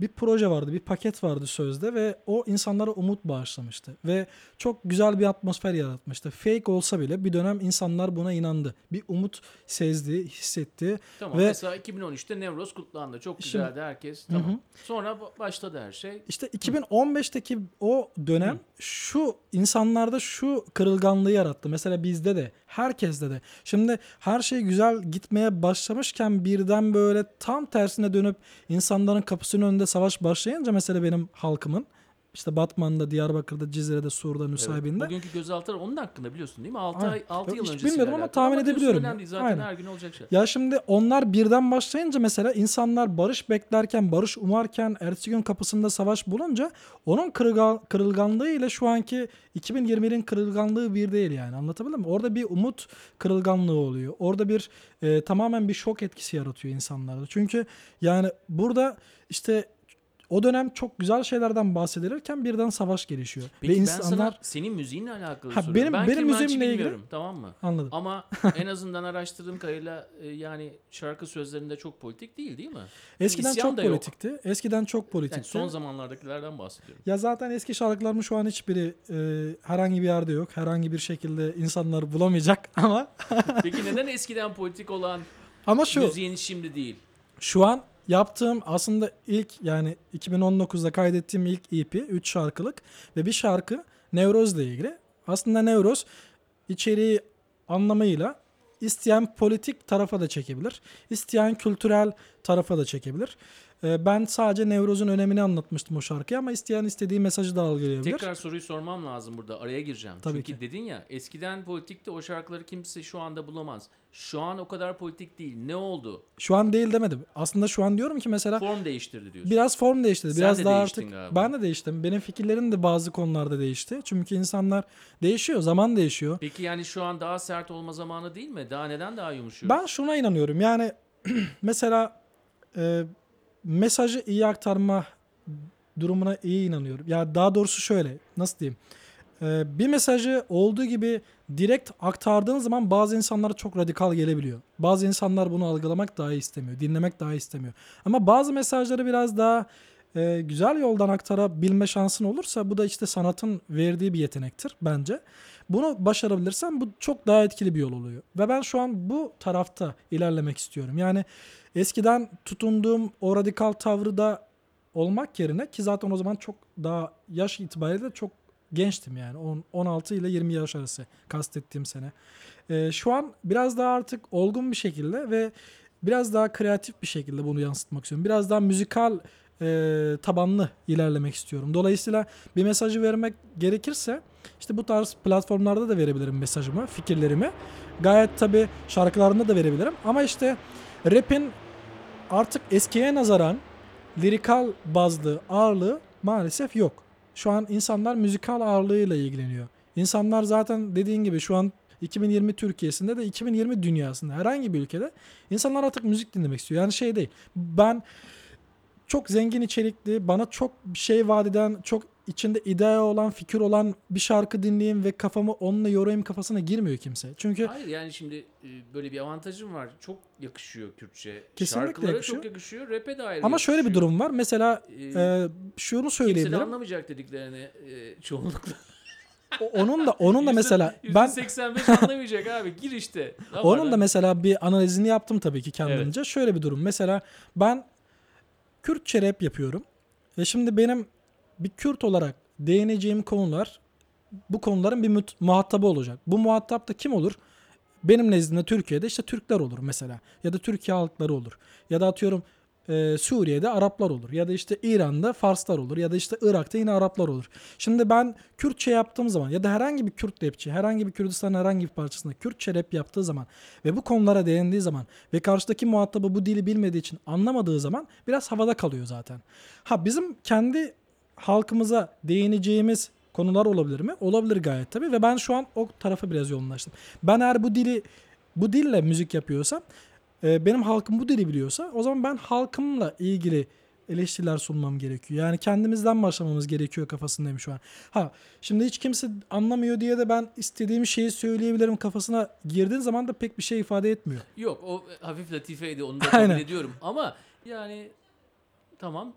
bir proje vardı, bir paket vardı sözde ve o insanlara umut bağışlamıştı ve çok güzel bir atmosfer yaratmıştı. Fake olsa bile bir dönem insanlar buna inandı. Bir umut sezdi, hissetti. Tamam Ve- mesela 2013'te Nevroz kutlandı. Çok Şimdi- güzeldi herkes. Hı Tamam. hı. Sonra ba- başladı her şey. İşte 2015'teki o dönem şu insanlarda şu kırılganlığı yarattı. Mesela bizde de, herkeste de. Şimdi her şey güzel gitmeye başlamışken birden böyle tam tersine dönüp insanların kapısının önünde savaş başlayınca mesela benim halkımın işte Batman'da, Diyarbakır'da, Cizre'de, Sur'da, Nusaybin'de. Bugünkü gözaltıları onun hakkında biliyorsun değil mi? 6 Aynen. ay 6 Yok, yıl hiç öncesiyle bilmiyorum ama tahmin diyorsun edebiliyorum önemli. Zaten Aynen. her gün olacak şey. Ya şimdi onlar birden başlayınca mesela insanlar barış beklerken, barış umarken, ertesi gün kapısında savaş bulunca onun kırılgan, kırılganlığı ile şu anki 2021'in kırılganlığı bir değil yani anlatabildim mi? Orada bir umut kırılganlığı oluyor. Orada bir e, tamamen bir şok etkisi yaratıyor insanlarda. Çünkü yani burada işte o dönem çok güzel şeylerden bahsedilirken birden savaş gelişiyor. Peki Ve ben insanlar sana senin müziğinle alakalı Ha, soruyorum. benim- ben benim müziğimle ilgili- tamam mı? anladım. Ama en azından araştırdığım kadarıyla e, yani şarkı sözlerinde çok politik değil değil mi? Eskiden isyan çok da yok. politikti. Eskiden çok Yani politikti. son zamanlardakilerden bahsediyorum. Ya zaten eski şarkılarımın şu an hiçbiri e, herhangi bir yerde yok. Herhangi bir şekilde insanlar bulamayacak ama Peki neden eskiden politik olan ama şu müziğin şimdi değil? şu an yaptığım aslında ilk yani 2019'da kaydettiğim ilk EP 3 şarkılık ve bir şarkı Nevroz'la ilgili. Aslında Nevroz içeriği anlamıyla isteyen politik tarafa da çekebilir. isteyen kültürel tarafa da çekebilir. E, Ben sadece Nevroz'un önemini anlatmıştım o şarkıya ama isteyen istediği mesajı da algılayabilir. Tekrar soruyu sormam lazım burada. Araya gireceğim. Tabii Çünkü ki. dedin ya eskiden politikti o şarkıları kimse şu anda bulamaz. Şu an o kadar politik değil. Ne oldu? Şu an değil demedim. Aslında şu an diyorum ki mesela Form değiştirdi diyorsun. biraz form değişti. Sen Biraz de daha artık galiba. ben de değiştim. Benim fikirlerim de bazı konularda değişti. Çünkü insanlar değişiyor, zaman değişiyor. Peki yani şu an daha sert olma zamanı değil mi? Daha neden daha yumuşuyor? Ben şuna inanıyorum. Yani mesela e, mesajı iyi aktarma durumuna iyi inanıyorum. Ya daha doğrusu şöyle, nasıl diyeyim? E, bir mesajı olduğu gibi direkt aktardığın zaman bazı insanlara çok radikal gelebiliyor. Bazı insanlar bunu algılamak dahi istemiyor, dinlemek dahi istemiyor. Ama bazı mesajları biraz daha e, güzel yoldan aktarabilme şansın olursa bu da işte sanatın verdiği bir yetenektir bence. Bunu başarabilirsen bu çok daha etkili bir yol oluyor. Ve ben şu an bu tarafta ilerlemek istiyorum. Yani eskiden tutunduğum o radikal tavrı da olmak yerine ki zaten o zaman çok daha yaş itibariyle çok gençtim yani. On- 16 ile 20 yaş arası kastettiğim sene. Ee, şu an biraz daha artık olgun bir şekilde ve biraz daha kreatif bir şekilde bunu yansıtmak istiyorum. Biraz daha müzikal e, tabanlı ilerlemek istiyorum. Dolayısıyla bir mesajı vermek gerekirse işte bu tarz platformlarda da verebilirim mesajımı, fikirlerimi. Gayet tabi şarkılarında da verebilirim. Ama işte rap'in artık eskiye nazaran lirikal bazlı ağırlığı maalesef yok. Şu an insanlar müzikal ağırlığıyla ilgileniyor. İnsanlar zaten dediğin gibi şu an 2020 Türkiye'sinde de 2020 dünyasında herhangi bir ülkede insanlar artık müzik dinlemek istiyor. Yani şey değil. Ben çok zengin içerikli, bana çok şey vaat eden, çok içinde idea olan, fikir olan bir şarkı dinleyeyim ve kafamı onunla yorayım kafasına girmiyor kimse. Çünkü Hayır yani şimdi e, böyle bir avantajım var. Çok yakışıyor Kürtçe. Kesinlikle Şarkılara yakışıyor. çok yakışıyor. Rap'e de ayrı ama şöyle bir yakışıyor. durum var. Mesela Ee, e, şunu Kimse de söyleyebilirim. anlamayacak dediklerini e, çoğunlukla. Onun da onun da mesela ben 85 anlamayacak abi. Gir işte. Ne Onun da mesela bir analizini yaptım tabii ki kendimce. Şöyle bir durum. Mesela ben Kürtçe rap yapıyorum. Ve şimdi benim bir Kürt olarak değineceğim konular bu konuların bir muhatabı olacak. Bu muhatap da kim olur? Benim nezdimde Türkiye'de işte Türkler olur mesela. Ya da Türkiye halkları olur. Ya da atıyorum e, Suriye'de Araplar olur. Ya da işte İran'da Farslar olur. Ya da işte Irak'ta yine Araplar olur. Şimdi ben Kürtçe yaptığım zaman ya da herhangi bir Kürt rapçi, herhangi bir Kürdistan'ın herhangi bir parçasında Kürtçe rap yaptığı zaman ve bu konulara değindiği zaman ve karşıdaki muhatabı bu dili bilmediği için anlamadığı zaman biraz havada kalıyor zaten. Ha bizim kendi halkımıza değineceğimiz konular olabilir mi? Olabilir gayet tabii ve ben şu an o tarafa biraz yoğunlaştım. Ben eğer bu dili bu dille müzik yapıyorsam e, benim halkım bu dili biliyorsa o zaman ben halkımla ilgili eleştiriler sunmam gerekiyor. Yani kendimizden başlamamız gerekiyor kafasındayım şu an. Ha şimdi hiç kimse anlamıyor diye de ben istediğim şeyi söyleyebilirim kafasına girdiğin zaman da pek bir şey ifade etmiyor. Yok o hafif latifeydi onu da kabul ediyorum. Ama yani tamam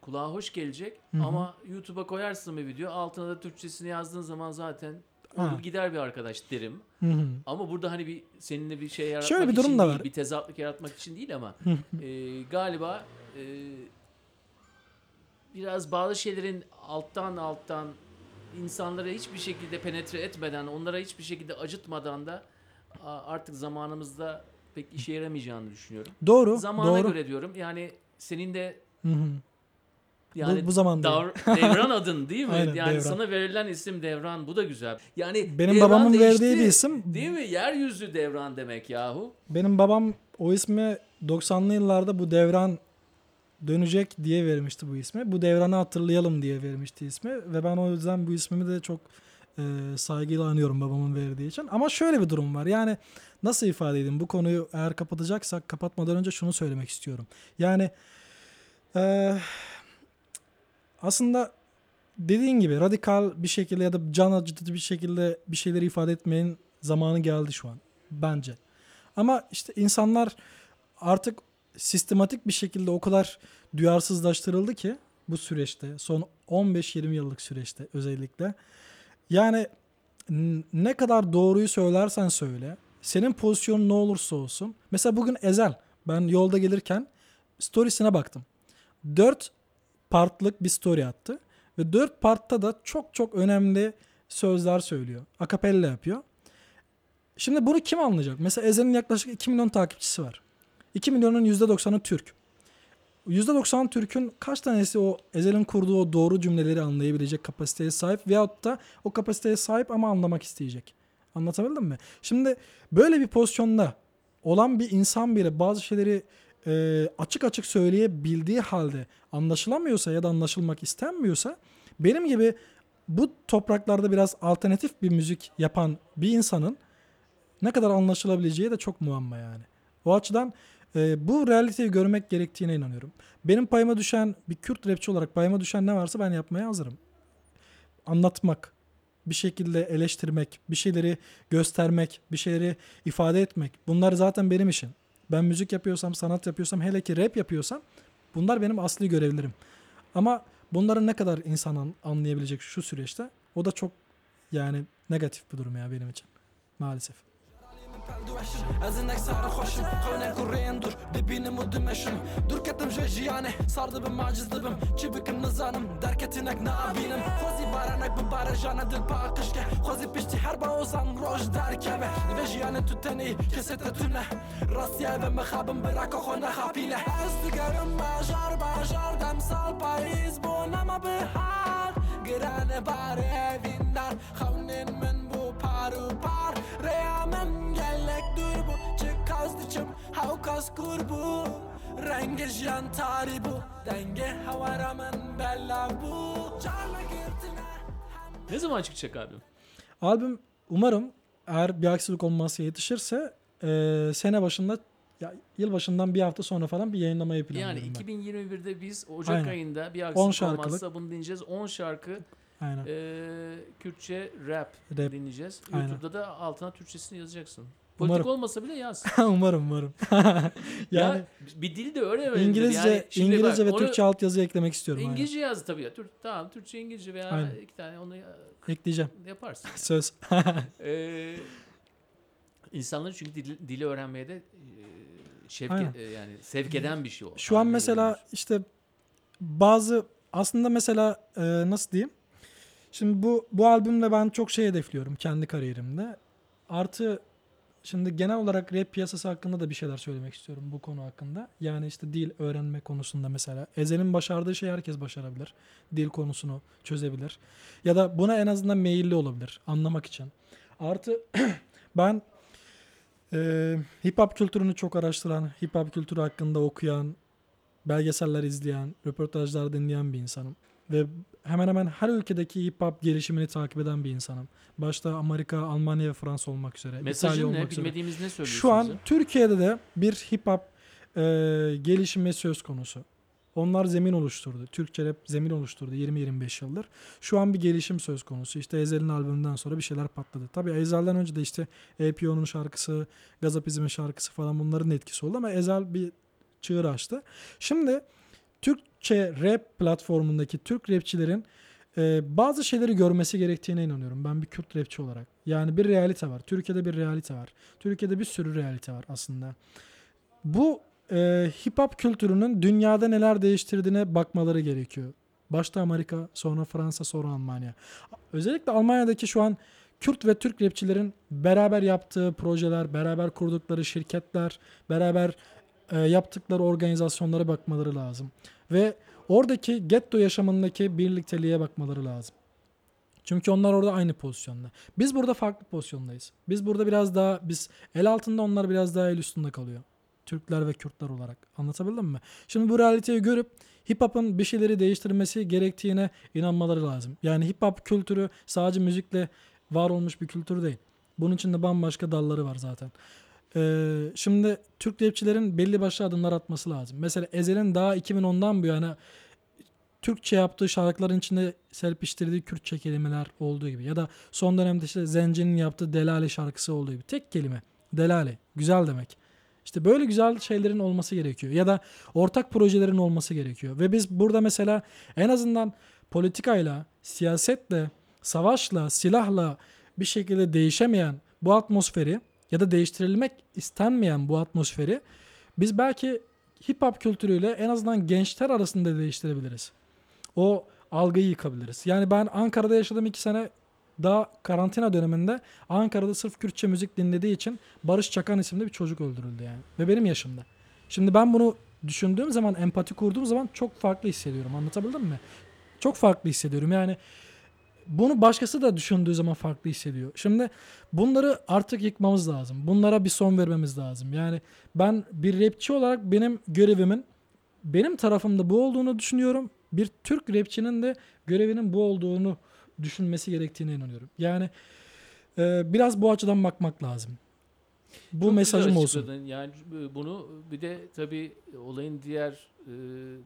kulağa hoş gelecek Hı hı. ama YouTube'a koyarsın bir video altına da Türkçesini yazdığın zaman zaten olur gider bir arkadaş derim. Hı hı. Ama burada hani bir seninle bir şey yaratmak Şöyle bir durum için da değil, var. bir tezatlık yaratmak için değil ama e, galiba e, biraz bazı şeylerin alttan alttan insanlara hiçbir şekilde penetre etmeden, onlara hiçbir şekilde acıtmadan da artık zamanımızda pek işe yaramayacağını düşünüyorum. Doğru. Zamana doğru. göre diyorum. Yani senin de Hı hı. Yani bu, bu zamanda. Devran adın değil mi? Aynen, yani Devran. sana verilen isim Devran. Bu da güzel. Yani Benim Devran babamın değişti, verdiği bir isim. Değil mi? Yeryüzü Devran demek yahu. Benim babam o ismi 90'lı yıllarda bu devran dönecek diye vermişti bu ismi. Bu devranı hatırlayalım diye vermişti ismi ve ben o yüzden bu ismimi de çok e, saygıyla anıyorum babamın verdiği için. Ama şöyle bir durum var. Yani nasıl ifade edeyim bu konuyu eğer kapatacaksak kapatmadan önce şunu söylemek istiyorum. Yani e, aslında dediğin gibi radikal bir şekilde ya da can acıtıcı bir şekilde bir şeyleri ifade etmenin zamanı geldi şu an bence. Ama işte insanlar artık sistematik bir şekilde o kadar duyarsızlaştırıldı ki bu süreçte son 15-20 yıllık süreçte özellikle. Yani ne kadar doğruyu söylersen söyle senin pozisyonun ne olursa olsun. Mesela bugün Ezel ben yolda gelirken storiesine baktım. 4 partlık bir story attı ve 4 partta da çok çok önemli sözler söylüyor akapella yapıyor Şimdi bunu kim anlayacak? Mesela Ezel'in yaklaşık 2 milyon takipçisi var. 2 milyonun %90'ı Türk. %90 Türk'ün kaç tanesi o Ezel'in kurduğu o doğru cümleleri anlayabilecek kapasiteye sahip veyahut da o kapasiteye sahip ama anlamak isteyecek. Anlatabildim mi? Şimdi böyle bir pozisyonda olan bir insan bile bazı şeyleri e, açık açık söyleyebildiği halde anlaşılamıyorsa ya da anlaşılmak istenmiyorsa benim gibi bu topraklarda biraz alternatif bir müzik yapan bir insanın ne kadar anlaşılabileceği de çok muamma yani. O açıdan e, bu realiteyi görmek gerektiğine inanıyorum. Benim payıma düşen bir Kürt rapçi olarak payıma düşen ne varsa ben yapmaya hazırım. Anlatmak, bir şekilde eleştirmek, bir şeyleri göstermek, bir şeyleri ifade etmek. Bunlar zaten benim işim. Ben müzik yapıyorsam, sanat yapıyorsam, hele ki rap yapıyorsam bunlar benim asli görevlerim. Ama bunların ne kadar insan an- anlayabilecek şu süreçte o da çok yani negatif bir durum ya benim için. Maalesef. Ezinek sarı hoşum Kavne kurreyen dur. Dibinim u dimeşim Dur ketim jwe jiyane. Sar dibim maciz dibim Çi bikim nizanım Derketinek nabinim Xozi baranek bi barajana dil pa akışke. Xozi pişti her ba ozan roj derkeve Ve jiyane tu teni Kesete tüne. Rasya ve mekhabim Biraka xo nexapile Ez digerim bajar bajar Demsal Paris bu nama bihar Girane bare evinden Xavnin min bu paru par Reyamen gellek dur bu Çıkaz diçim Havkas kurbu Rengi jiyan tari bu Denge havaramen bella bu Carla girtine Ne zaman çıkacak abi? Albüm umarım eğer bir aksilik olmazsa yetişirse eee, sene başında ya yıl başından bir hafta sonra falan bir yayınlamayı planlıyorum Yani ben. 2021'de biz Ocak Aynen. ayında bir 10 aksilik şarkılık. olmazsa bunu dinleyeceğiz. 10 şarkı Aynen. e, Kürtçe rap, Rap. dinleyeceğiz. Aynen. YouTube'da da altına Türkçesini yazacaksın. Politik Umarım. olmasa bile yaz. umarım umarım. yani ya bir dil de öğrenilir. İngilizce yani İngilizce bak, ve onu- Türkçe altyazı eklemek istiyorum. aynen. İngilizce yaz tabii ya. Türk, tamam Türkçe İngilizce veya Aynen. iki tane onu ya- Ekleyeceğim. yaparsın. Söz. Ee, insanların çünkü dili, dili öğrenmeye de e, şevk Aynen. e, yani sevk eden bir şey o. Şu an mesela işte bazı aslında mesela e, nasıl diyeyim? Şimdi bu bu albümle ben çok şey hedefliyorum kendi kariyerimde. Artı şimdi genel olarak rap piyasası hakkında da bir şeyler söylemek istiyorum bu konu hakkında. Yani işte dil öğrenme konusunda mesela. Ezel'in başardığı şey herkes başarabilir. Dil konusunu çözebilir. Ya da buna en azından meyilli olabilir anlamak için. Artı ben e, hip hop kültürünü çok araştıran, hip hop kültürü hakkında okuyan, belgeseller izleyen, röportajlar dinleyen bir insanım. Ve hemen hemen her ülkedeki hip hop gelişimini takip eden bir insanım. Başta Amerika, Almanya ve Fransa olmak üzere. İtalya Mesajın ne? olmak üzere. Bilmediğimiz ne söylüyorsun Şu an bize? Türkiye'de de bir hip hop e, gelişimi söz konusu. Onlar zemin oluşturdu. Türkçe rap zemin oluşturdu 20-25 yıldır. Şu an bir gelişim söz konusu. İşte Ezel'in albümünden sonra bir şeyler patladı. Tabii Ezel'den önce de işte APO'nun şarkısı, Gazapizm'in şarkısı falan bunların etkisi oldu ama Ezel bir çığır açtı. Şimdi Türkçe rap platformundaki Türk rapçilerin e, bazı şeyleri görmesi gerektiğine inanıyorum. Ben bir Kürt rapçi olarak. Yani bir realite var. Türkiye'de bir realite var. Türkiye'de bir sürü realite var aslında. Bu e, hip hop kültürünün dünyada neler değiştirdiğine bakmaları gerekiyor. Başta Amerika, sonra Fransa, sonra Almanya. Özellikle Almanya'daki şu an Kürt ve Türk rapçilerin beraber yaptığı projeler, beraber kurdukları şirketler, beraber e, yaptıkları organizasyonlara bakmaları lazım. Ve oradaki getto yaşamındaki birlikteliğe bakmaları lazım. Çünkü onlar orada aynı pozisyonda. Biz burada farklı pozisyondayız. Biz burada biraz daha biz el altında onlar biraz daha el üstünde kalıyor. Türkler ve Kürtler olarak. Anlatabildim mi? Şimdi bu realiteyi görüp hip hop'un bir şeyleri değiştirmesi gerektiğine inanmaları lazım. Yani hip hop kültürü sadece müzikle var olmuş bir kültür değil. Bunun içinde bambaşka dalları var zaten. Ee, şimdi Türk rapçilerin belli başlı adımlar atması lazım. Mesela Ezel'in daha 2010'dan bu yana Türkçe yaptığı şarkıların içinde serpiştirdiği Kürtçe kelimeler olduğu gibi ya da son dönemde işte Zenci'nin yaptığı Delale şarkısı olduğu gibi tek kelime Delale güzel demek. İşte böyle güzel şeylerin olması gerekiyor ya da ortak projelerin olması gerekiyor ve biz burada mesela en azından politikayla, siyasetle, savaşla, silahla bir şekilde değişemeyen bu atmosferi ya da değiştirilmek istenmeyen bu atmosferi biz belki hip hop kültürüyle en azından gençler arasında değiştirebiliriz. O algıyı yıkabiliriz. Yani ben Ankara'da yaşadım iki sene daha karantina döneminde Ankara'da sırf Kürtçe müzik dinlediği için Barış Çakan isimli bir çocuk öldürüldü yani. Ve benim yaşımda. Şimdi ben bunu düşündüğüm zaman, empati kurduğum zaman çok farklı hissediyorum. Anlatabildim mi? Çok farklı hissediyorum. Yani bunu başkası da düşündüğü zaman farklı hissediyor. Şimdi bunları artık yıkmamız lazım. Bunlara bir son vermemiz lazım. Yani ben bir rapçi olarak benim görevimin benim tarafımda bu olduğunu düşünüyorum. Bir Türk rapçinin de görevinin bu olduğunu düşünmesi gerektiğine inanıyorum. Yani e, biraz bu açıdan bakmak lazım. Bu Çok mesajım olsun. Yani bunu bir de tabii olayın diğer e,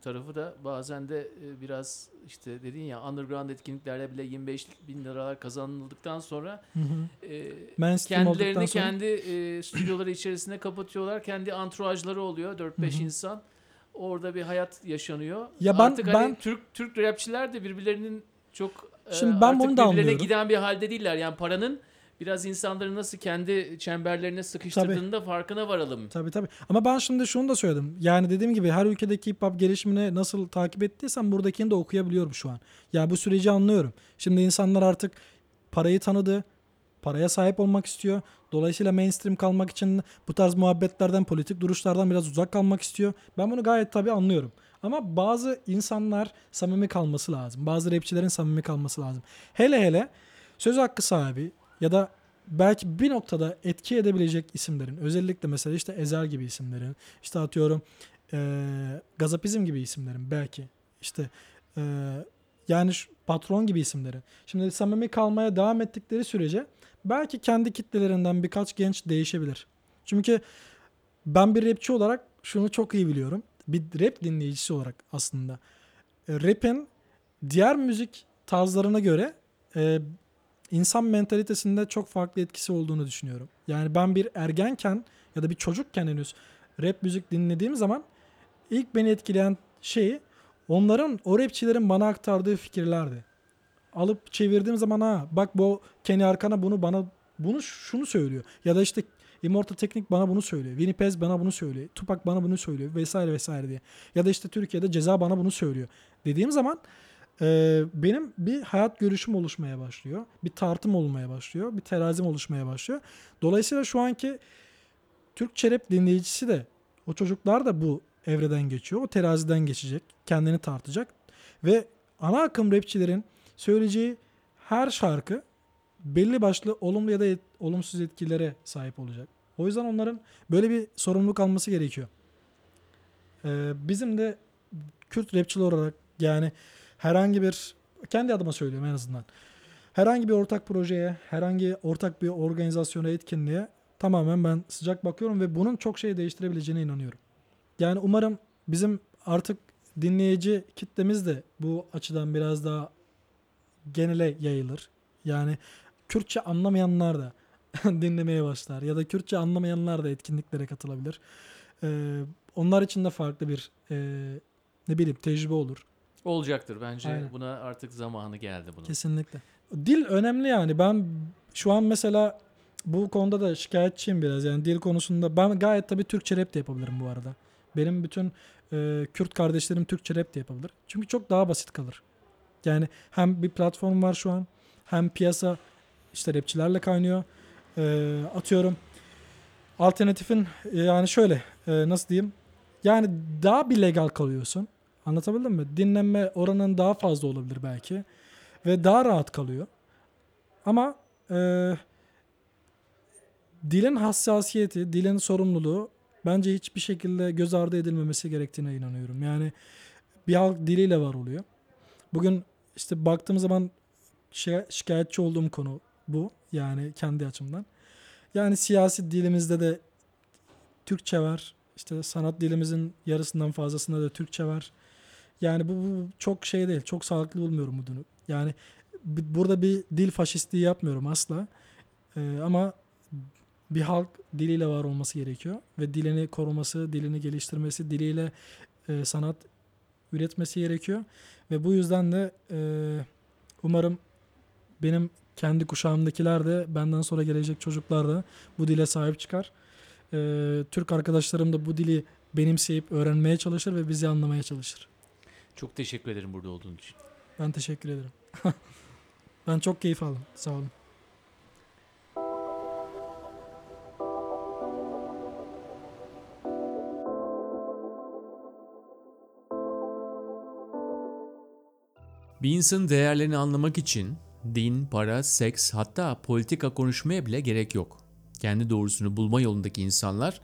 tarafı da bazen de e, biraz işte dedin ya underground etkinliklerle bile 25 bin liralar kazanıldıktan sonra Hı hı. e, kendilerini sonra- kendi e, stüdyoları içerisine kapatıyorlar. Kendi anturajları oluyor 4-5 Hı hı. insan. Orada bir hayat yaşanıyor. Ya ben- Artık hani ben- Türk Türk rapçiler de birbirlerinin çok e, Şimdi ben artık bunu da birbirlerine anlıyorum. giden bir halde değiller. Yani paranın biraz insanları nasıl kendi çemberlerine sıkıştırdığında farkına varalım. Tabii tabii. Ama ben şimdi şunu da söyledim. Yani dediğim gibi her ülkedeki hip hop gelişimini nasıl takip ettiysem buradakini de okuyabiliyorum şu an. Ya bu süreci anlıyorum. Şimdi insanlar artık parayı tanıdı. Paraya sahip olmak istiyor. Dolayısıyla mainstream kalmak için bu tarz muhabbetlerden, politik duruşlardan biraz uzak kalmak istiyor. Ben bunu gayet tabii anlıyorum. Ama bazı insanlar samimi kalması lazım. Bazı rapçilerin samimi kalması lazım. Hele hele söz hakkı sahibi ya da belki bir noktada etki edebilecek isimlerin özellikle mesela işte Ezel gibi isimlerin işte atıyorum eee Gazapizm gibi isimlerin belki işte eee, yani patron gibi isimlerin şimdi samimi kalmaya devam ettikleri sürece belki kendi kitlelerinden birkaç genç değişebilir. Çünkü ben bir rapçi olarak şunu çok iyi biliyorum. Bir rap dinleyicisi olarak aslında. E, Rap'in diğer müzik tarzlarına göre e, insan mentalitesinde çok farklı etkisi olduğunu düşünüyorum. Yani ben bir ergenken ya da bir çocukken henüz rap müzik dinlediğim zaman ilk beni etkileyen şey onların o rapçilerin bana aktardığı fikirlerdi. Alıp çevirdiğim zaman ha bak bu Kenny Arkana bunu bana bunu şunu söylüyor. Ya da işte Immortal Teknik bana bunu söylüyor. Winnie Pez bana bunu söylüyor. Tupac bana bunu söylüyor vesaire vesaire diye. Ya da işte Türkiye'de Ceza bana bunu söylüyor. Dediğim zaman e, benim bir hayat görüşüm oluşmaya başlıyor. Bir tartım olmaya başlıyor. Bir terazim oluşmaya başlıyor. Dolayısıyla şu anki Türkçe rap dinleyicisi de o çocuklar da bu evreden geçiyor. O teraziden geçecek. Kendini tartacak. Ve ana akım rapçilerin söyleyeceği her şarkı belli başlı olumlu ya da olumsuz etkilere sahip olacak. O yüzden onların böyle bir sorumluluk alması gerekiyor. Ee, bizim de Kürt rapçiler olarak yani herhangi bir kendi adıma söylüyorum en azından. Herhangi bir ortak projeye, herhangi ortak bir organizasyona, etkinliğe tamamen ben sıcak bakıyorum ve bunun çok şey değiştirebileceğine inanıyorum. Yani umarım bizim artık dinleyici kitlemiz de bu açıdan biraz daha genele yayılır. Yani Kürtçe anlamayanlar da dinlemeye başlar ya da Kürtçe anlamayanlar da etkinliklere katılabilir. Ee, onlar için de farklı bir e, ne bileyim tecrübe olur. Olacaktır bence. Aynen. Buna artık zamanı geldi bunun. Kesinlikle. Dil önemli yani. Ben şu an mesela bu konuda da şikayetçiyim biraz. Yani dil konusunda ben gayet tabii Türkçe rap de yapabilirim bu arada. Benim bütün e, Kürt kardeşlerim Türkçe rap de yapabilir. Çünkü çok daha basit kalır. Yani hem bir platform var şu an hem piyasa işte rapçilerle kaynıyor. E, atıyorum alternatifin e, yani şöyle e, nasıl diyeyim yani daha bir legal kalıyorsun. Anlatabildim mi? Dinlenme oranın daha fazla olabilir belki. Ve daha rahat kalıyor. Ama e, dilin hassasiyeti, dilin sorumluluğu bence hiçbir şekilde göz ardı edilmemesi gerektiğine inanıyorum. Yani bir halk diliyle var oluyor. Bugün işte baktığım zaman şi- şikayetçi olduğum konu bu. Yani kendi açımdan. Yani siyasi dilimizde de Türkçe var. İşte sanat dilimizin yarısından fazlasında da Türkçe var. Yani bu, bu çok şey değil. Çok sağlıklı bulmuyorum bu durumu. Yani burada bir dil faşistliği yapmıyorum asla. Ee, ama bir halk diliyle var olması gerekiyor ve dilini koruması, dilini geliştirmesi, diliyle e, sanat üretmesi gerekiyor ve bu yüzden de e, umarım benim kendi kuşağımdakiler de benden sonra gelecek çocuklar da bu dile sahip çıkar. E, Türk arkadaşlarım da bu dili benimseyip öğrenmeye çalışır ve bizi anlamaya çalışır. Çok teşekkür ederim burada olduğun için. Ben teşekkür ederim. ben çok keyif aldım. Sağ olun. Bir insanın değerlerini anlamak için din, para, seks hatta politika konuşmaya bile gerek yok. Kendi doğrusunu bulma yolundaki insanlar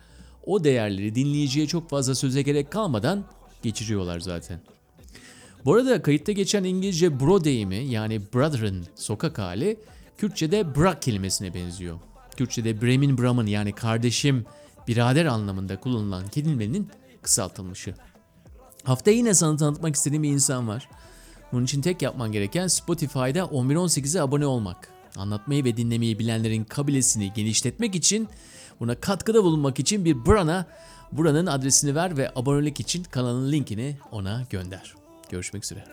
o değerleri dinleyiciye çok fazla söze gerek kalmadan geçiriyorlar zaten. Bu arada kayıtta geçen İngilizce bro deyimi yani brother'ın sokak hali Kürtçe'de brak kelimesine benziyor. Kürtçe'de bremin bramın yani kardeşim, birader anlamında kullanılan kelimenin kısaltılmışı. Haftaya yine sana tanıtmak istediğim bir insan var. Bunun için tek yapman gereken Spotify'da 1118'e abone olmak. Anlatmayı ve dinlemeyi bilenlerin kabilesini genişletmek için, buna katkıda bulunmak için bir Bran'a buranın adresini ver ve abonelik için kanalın linkini ona gönder. Görüşmek üzere.